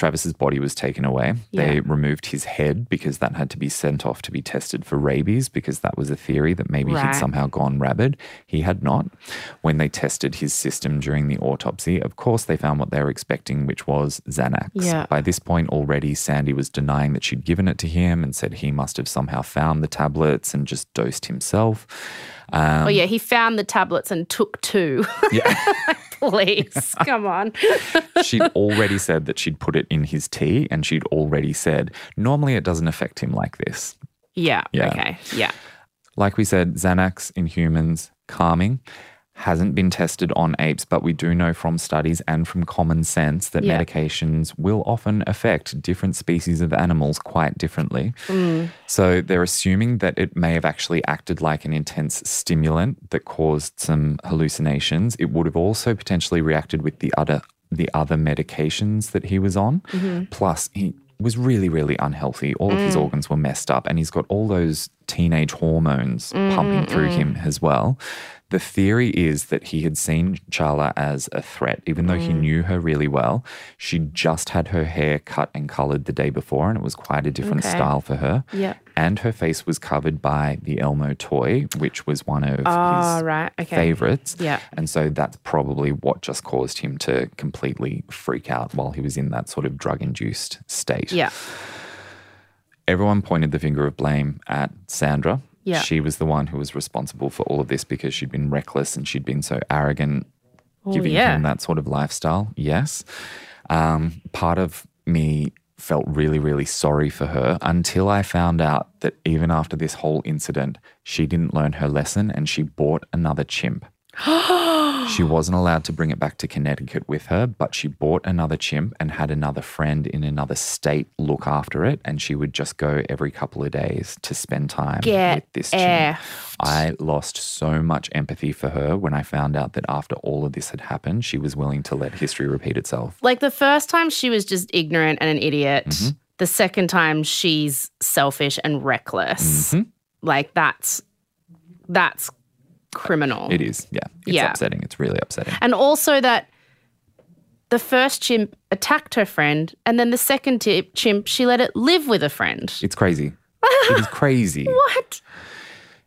Travis's body was taken away. They removed his head because that had to be sent off to be tested for rabies because that was a theory that maybe Right. he'd somehow gone rabid. He had not. When they tested his system during the autopsy, of course, they found what they were expecting, which was Xanax. Yeah. By this point, already, Sandy was denying that she'd given it to him and said he must have somehow found the tablets and just dosed himself. Um, Oh yeah, he found the tablets and took two. yeah. Please, come on. she'd already said that she'd put it in his tea and she'd already said, normally it doesn't affect him like this. Yeah. Yeah. Okay. Yeah. Like we said, Xanax in humans, calming, hasn't been tested on apes, but we do know from studies and from common sense that Yeah. medications will often affect different species of animals quite differently. Mm. So they're assuming that it may have actually acted like an intense stimulant that caused some hallucinations. It would have also potentially reacted with the other the other medications that he was on. Mm-hmm. Plus, he was really, really unhealthy. All of his mm. organs were messed up, and he's got all those teenage hormones mm, pumping through mm. him as well. The theory is that he had seen Charla as a threat, even though he mm. knew her really well. She just had her hair cut and colored the day before, and it was quite a different Okay. style for her. Yeah. And her face was covered by the Elmo toy, which was one of Oh, his right. Okay. favorites. Yeah. And so that's probably what just caused him to completely freak out while he was in that sort of drug induced state. Yeah. Everyone pointed the finger of blame at Sandra. Yeah. She was the one who was responsible for all of this because she'd been reckless and she'd been so arrogant, Oh, giving yeah. him that sort of lifestyle. Yes. Um, part of me felt really, really sorry for her until I found out that even after this whole incident, she didn't learn her lesson and she bought another chimp. She wasn't allowed to bring it back to Connecticut with her, but she bought another chimp and had another friend in another state look after it. And she would just go every couple of days to spend time Get with this chimp. effed. I lost so much empathy for her when I found out that after all of this had happened, she was willing to let history repeat itself. Like the first time she was just ignorant and an idiot. Mm-hmm. The second time she's selfish and reckless. Mm-hmm. Like that's that's criminal. It is, yeah. It's Yeah. upsetting. It's really upsetting. And also that the first chimp attacked her friend, and then the second chimp, she let it live with a friend. It's crazy. it is crazy. What?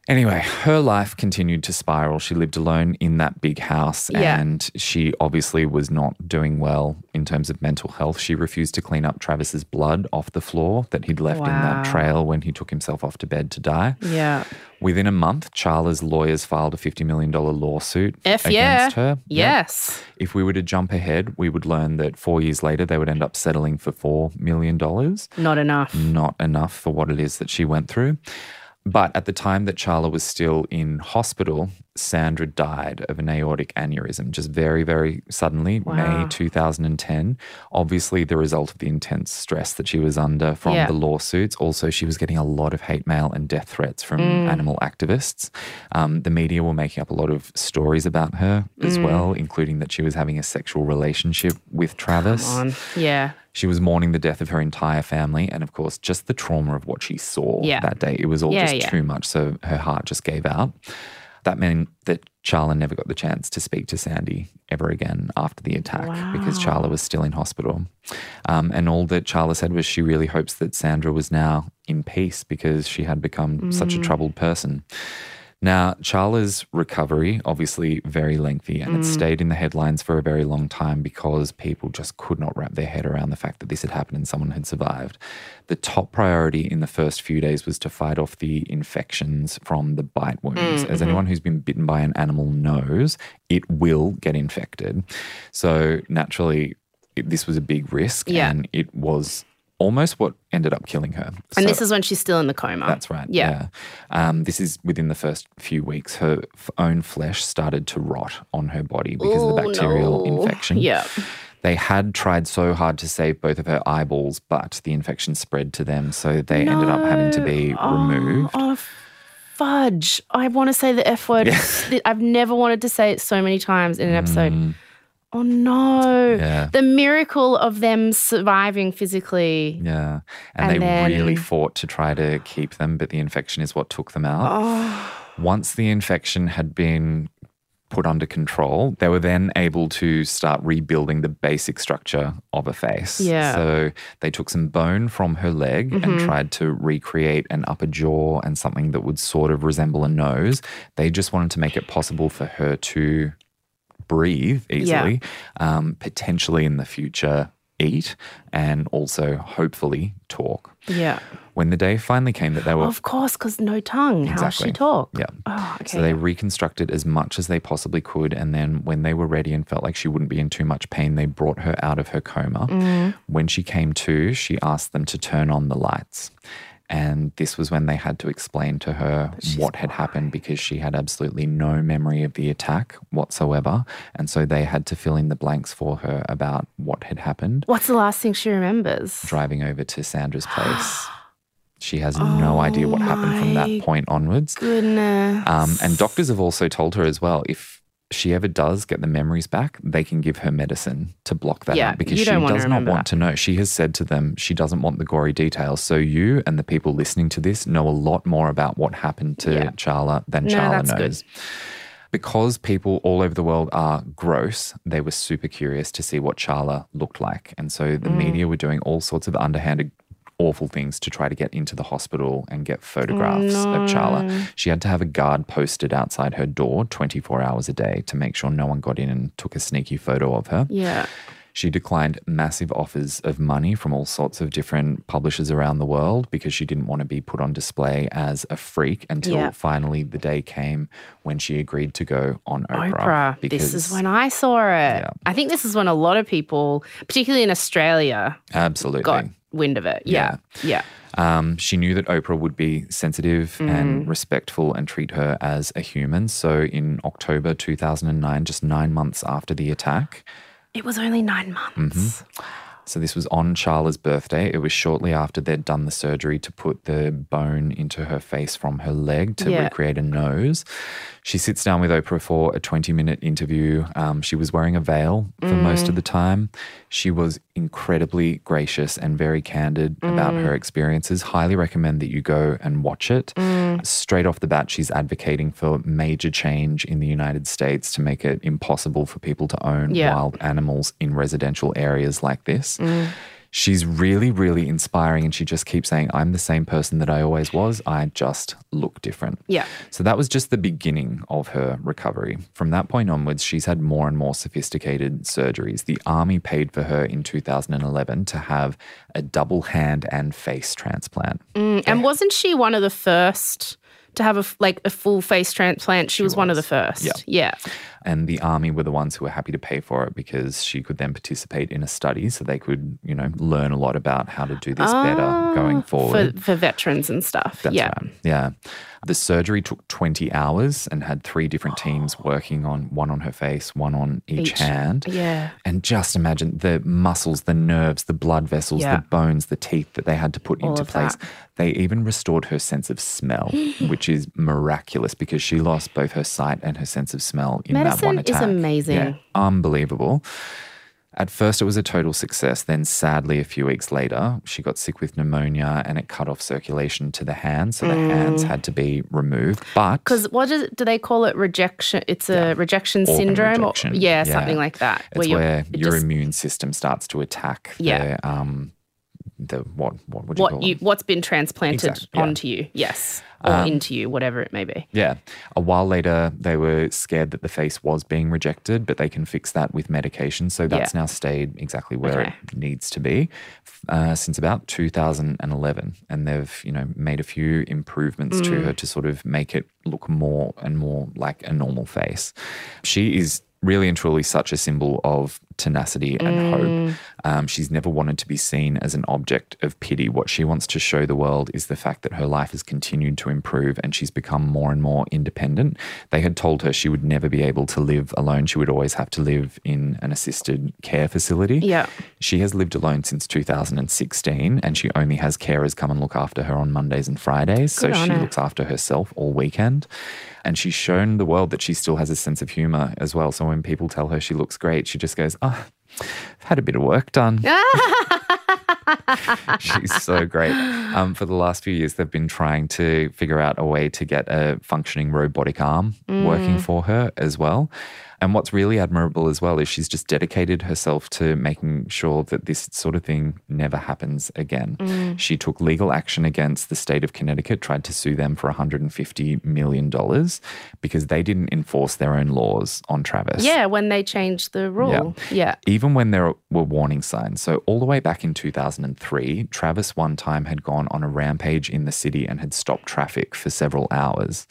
Anyway, her life continued to spiral. She lived alone in that big house Yeah. and she obviously was not doing well in terms of mental health. She refused to clean up Travis's blood off the floor that he'd left in that trail when he took himself off to bed to die. Yeah. Within a month, Charla's lawyers filed a $50 million lawsuit F against yeah. her. Yes. If we were to jump ahead, we would learn that four years later, they would end up settling for $4 million Not enough. not enough for what it is that she went through. But at the time that Charla was still in hospital, Sandra died of an aortic aneurysm just very, very suddenly, May 2010. Obviously, the result of the intense stress that she was under from Yeah. the lawsuits. Also, she was getting a lot of hate mail and death threats from animal activists. Um, the media were making up a lot of stories about her as well, including that she was having a sexual relationship with Travis. Yeah. She was mourning the death of her entire family and, of course, just the trauma of what she saw Yeah. that day. It was all Yeah, just yeah. too much. So her heart just gave out. That meant that Charla never got the chance to speak to Sandy ever again after the attack because Charla was still in hospital. Um, and all that Charla said was she really hopes that Sandra was now in peace because she had become such a Mm. troubled person. Now, Charla's recovery, obviously very lengthy, and Mm. it stayed in the headlines for a very long time because people just could not wrap their head around the fact that this had happened and someone had survived. The top priority in the first few days was to fight off the infections from the bite wounds. Mm, As mm-hmm. anyone who's been bitten by an animal knows, it will get infected. So, naturally, it, this was a big risk, Yeah. and it was almost what ended up killing her. And So- this is when she's still in the coma. that's right. Yeah. Yeah. Um, this is within the first few weeks. Her f- own flesh started to rot on her body because of the Oh, bacterial no. infection. Yeah. They had tried so hard to save both of her eyeballs, but the infection spread to them. So they ended up having to be removed. Oh, fudge. I want to say the F word. I've never wanted to say it so many times in an episode. Oh, no. Yeah. The miracle of them surviving physically. Yeah. And, And they then- really fought to try to keep them, but the infection is what took them out. Oh. Once the infection had been put under control, they were then able to start rebuilding the basic structure of a face. Yeah. So they took some bone from her leg and mm-hmm. tried to recreate an upper jaw and something that would sort of resemble a nose. They just wanted to make it possible for her to breathe easily, um, potentially in the future eat, and also hopefully talk. Yeah. When the day finally came that they were Of course, because no tongue. How she talk? Yeah. Oh, okay. So they reconstructed as much as they possibly could. And then when they were ready and felt like she wouldn't be in too much pain, they brought her out of her coma. Mm. When she came to, she asked them to turn on the lights. And this was when they had to explain to her what had happened because she had absolutely no memory of the attack whatsoever. And so they had to fill in the blanks for her about what had happened What's the last thing she remembers? driving over to Sandra's place. She has no idea what happened from that point onwards. Goodness. Um, and doctors have also told her as well if she ever does get the memories back, they can give her medicine to block that Yeah, out because she does not want that. to know. She has said to them she doesn't want the gory details. So you and the people listening to this know a lot more about what happened to Yeah. Charla than No, Charla that's good. knows. Because people all over the world are gross, they were super curious to see what Charla looked like. And so Mm. the media were doing all sorts of underhanded, awful things to try to get into the hospital and get photographs of Charla. She had to have a guard posted outside her door 24 hours a day to make sure no one got in and took a sneaky photo of her. yeah. She declined massive offers of money from all sorts of different publishers around the world because she didn't want to be put on display as a freak until Yeah. finally the day came when she agreed to go on Oprah. Oprah. This is when I saw it. Yeah. I think this is when a lot of people, particularly in Australia, Absolutely. got wind of it. Yeah. Yeah. Um, she knew that Oprah would be sensitive Mm. and respectful and treat her as a human. So in October 2009, just nine months after the attack, It was only nine months. so this was on Charla's birthday. It was shortly after they'd done the surgery to put the bone into her face from her leg to Yeah. recreate a nose. She sits down with Oprah for a 20 minute interview. Um, she was wearing a veil for most Mm. of the time. She was incredibly gracious and very candid about Mm. her experiences. Highly recommend that you go and watch it. Mm. Straight off the bat, she's advocating for major change in the United States to make it impossible for people to own Yeah. wild animals in residential areas like this. She's really, really inspiring. And she just keeps saying, I'm the same person that I always was. I just look different. Yeah. So that was just the beginning of her recovery. From that point onwards, she's had more and more sophisticated surgeries. The army paid for her in 2011 to have a double hand and face transplant. Mm, And wasn't she one of the first to have a like a full face transplant? She, was, one of the first. Yeah. Yeah. And the army were the ones who were happy to pay for it because she could then participate in a study so they could, you know, learn a lot about how to do this better ah, going forward. For, for veterans and stuff. That's yeah. right. Yeah. The surgery took 20 hours and had three different teams working on one on her face, one on each, Each. hand. Yeah. And just imagine the muscles, the nerves, the blood vessels, Yeah. the bones, the teeth that they had to put All into place. that. They even restored her sense of smell, which is miraculous because she lost both her sight and her sense of smell in that One is amazing. Yeah, unbelievable. At first, it was a total success. Then, sadly, a few weeks later, she got sick with pneumonia and it cut off circulation to the hands. So the hands had to be removed. But Because what is do they call it? Rejection. It's a rejection Organ syndrome, rejection. or yeah, Yeah. something like that. it's where it your just- immune system starts to attack Yeah. the, um, the what, what would you call what you what's been transplanted Exact- yeah. Um, onto you, yes, or into you, whatever it may be. Yeah. A while later, they were scared that the face was being rejected, but they can fix that with medication. So that's Yeah. now stayed exactly where Okay. it needs to be uh, since about 2011. And they've, you know, made a few improvements to Mm. her to sort of make it look more and more like a normal face. She is really and truly such a symbol of tenacity and Mm. hope. Um, she's never wanted to be seen as an object of pity. What she wants to show the world is the fact that her life has continued to improve and she's become more and more independent. They had told her she would never be able to live alone. She would always have to live in an assisted care facility. Yeah. She has lived alone since 2016 and she only has carers come and look after her on Mondays and Fridays. so Good on she looks after herself all weekend. And she's shown the world that she still has a sense of humor as well. So when people tell her she looks great, she just goes, Oh, I've had a bit of work done. She's so great. Um, for the last few years, they've been trying to figure out a way to get a functioning robotic arm working for her as well. And what's really admirable as well is she's just dedicated herself to making sure that this sort of thing never happens again. Mm. She took legal action against the state of Connecticut, tried to sue them for $150 million because they didn't enforce their own laws on Travis Yeah, when they changed the rule. Yeah. even when there were warning signs. So, all the way back in 2003, Travis one time had gone on a rampage in the city and had stopped traffic for several hours.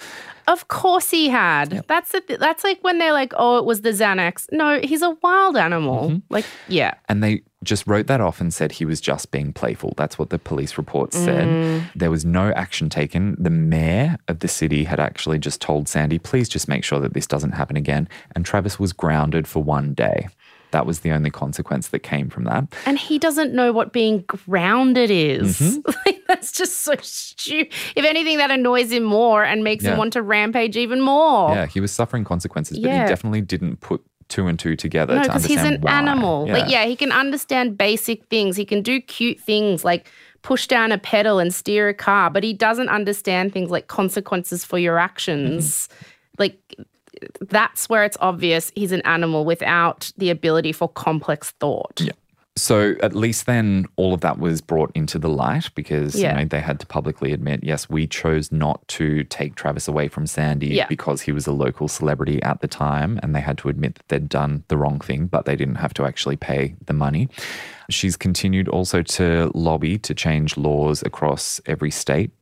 Of course he had. That's the th- that's like when they're like, "Oh, it was the Xanax." No, he's a wild animal. Mm-hmm. Like, yeah. And they just wrote that off and said he was just being playful. That's what the police report said. There was no action taken. The mayor of the city had actually just told Sandy, please just make sure that this doesn't happen again. And Travis was grounded for one day. That was the only consequence that came from that. And he doesn't know what being grounded is. Mm-hmm. like, that's just so stupid. If anything, that annoys him more and makes Yeah. him want to rampage even more. Yeah, he was suffering consequences, but Yeah. he definitely didn't put two and two together No, to because he's an why. animal. Like, yeah, he can understand basic things. He can do cute things like push down a pedal and steer a car, but he doesn't understand things like consequences for your actions. Mm-hmm. Like, that's where it's obvious he's an animal without the ability for complex thought. Yeah. So at least then all of that was brought into the light because Yeah. you know, they had to publicly admit, yes, we chose not to take Travis away from Sandy Yeah. because he was a local celebrity at the time and they had to admit that they'd done the wrong thing, but they didn't have to actually pay the money. She's continued also to lobby to change laws across every state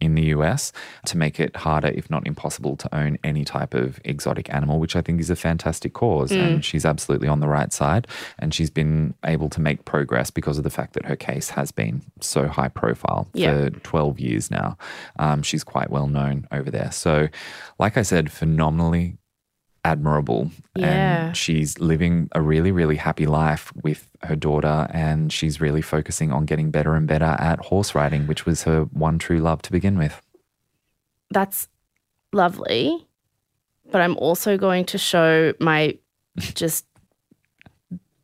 in the US to make it harder, if not impossible, to own any type of exotic animal, which I think is a fantastic cause. Mm. And she's absolutely on the right side. And she's been able to make progress because of the fact that her case has been so high profile Yeah. for 12 years now. Um, she's quite well known over there. So, like I said, phenomenally admirable. Yeah. And she's living a really, really happy life with her daughter. And she's really focusing on getting better and better at horse riding, which was her one true love to begin with. That's lovely. But I'm also going to show my just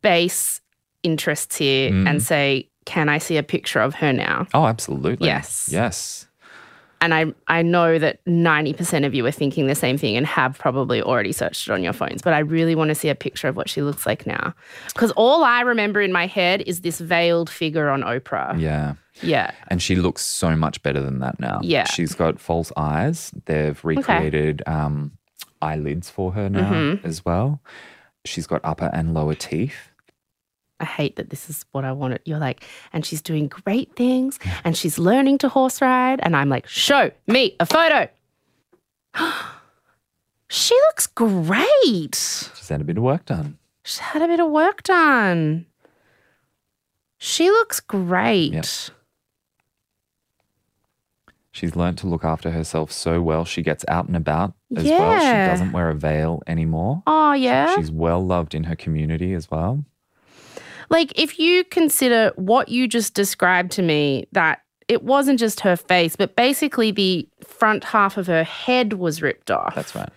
base interests here Mm. and say, can I see a picture of her now? Oh, absolutely. Yes. Yes. And I I know that 90% of you are thinking the same thing and have probably already searched it on your phones, but I really want to see a picture of what she looks like now. Cuz all I remember in my head is this veiled figure on Oprah. Yeah. Yeah. And she looks so much better than that now. Yeah. She's got false eyes. They've recreated um, eyelids for her now Mm-hmm. as well. She's got upper and lower teeth. I hate that this is what I wanted. You're like, and she's doing great things and she's learning to horse ride. And I'm like, show me a photo. she looks great. She's had a bit of work done. She's had a bit of work done. She looks great. Yep. She's learnt to look after herself so well. She gets out and about as well. She doesn't wear a veil anymore. Oh, yeah. She's well loved in her community as well. Like, if you consider what you just described to me, that it wasn't just her face, but basically the front half of her head was ripped off. That's right.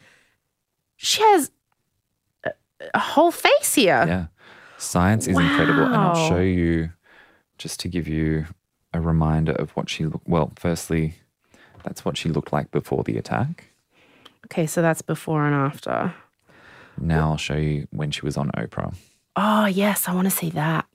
She has a, a whole face here. Yeah. Science is incredible. And I'll show you just to give you a reminder of what she looked well, firstly, that's what she looked like before the attack. Okay, so that's before and after. Now I'll show you when she was on Oprah. Oh, yes, I want to see that.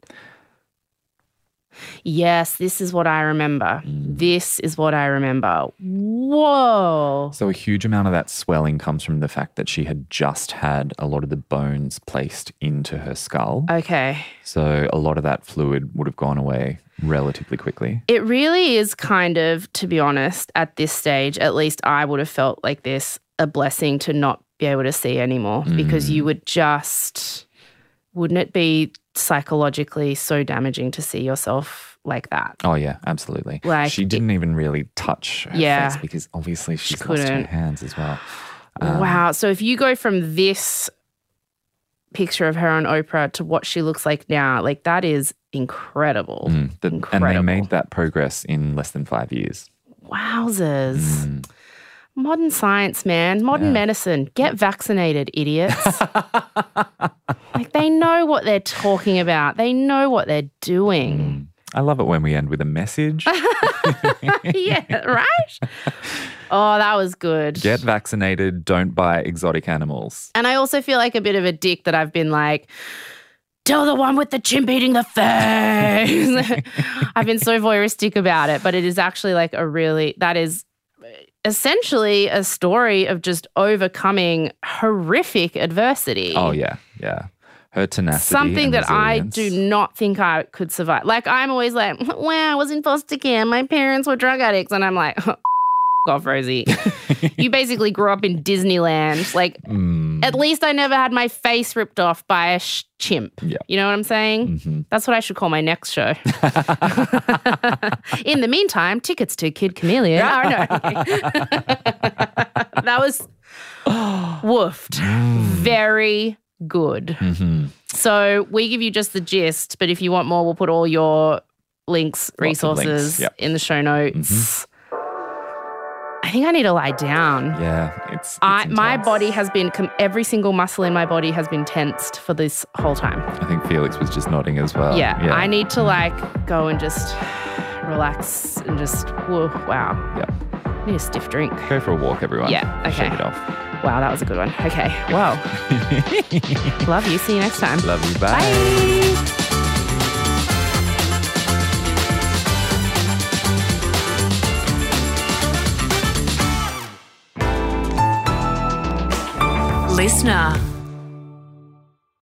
Yes, this is what I remember. Mm. This is what I remember. Whoa. So a huge amount of that swelling comes from the fact that she had just had a lot of the bones placed into her skull. Okay. So a lot of that fluid would have gone away relatively quickly. It really is kind of, to be honest, at this stage, at least I would have felt like this a blessing to not be able to see anymore because you would just, wouldn't it be psychologically so damaging to see yourself like that? Oh yeah, absolutely. Like, she didn't even really touch her Yeah. face because obviously she's lost her hands as well. Um, wow. So if you go from this picture of her on Oprah to what she looks like now, like that is incredible. Mm, the- and they made that progress in less than five years. Wowzers. Mm. Modern science, man. Modern Yeah. medicine. Get vaccinated, idiots. like they know what they're talking about. They know what they're doing. Mm. I love it when we end with a message. yeah, right? Oh, that was good. Get vaccinated, don't buy exotic animals. And I also feel like a bit of a dick that I've been like, tell the one with the chimp eating the face. I've been so voyeuristic about it, but it is actually like a really, that is essentially a story of just overcoming horrific adversity. Oh yeah, yeah. Her tenacity. Something that I do not think I could survive. Like, I'm always like, wow, I was in foster care. My parents were drug addicts. And I'm like, off, Rosie. you basically grew up in Disneyland. Like, Mm, at least I never had my face ripped off by a sh- chimp. Yeah. You know what I'm saying? mhm. That's what I should call my next show. In the meantime, tickets to Kid Chameleon. Oh, no. that was woofed. Very good. Mhm. So we give you just the gist, but if you want more, we'll put all your links, Lots of links, resources yep. Mm-hmm. in the show notes. I think I need to lie down. Yeah, it's. it's I, my body has been, every single muscle in my body has been tensed for this whole time. I think Felix was just nodding as well. yeah, I need to like go and just relax and just, whoa, wow. Yeah. I need a stiff drink. Go for a walk, everyone. Yeah, okay. Shake it off. Wow, that was a good one. Okay, Wow. Love you. See you next time. Love you. Bye. Bye. LiSTNR.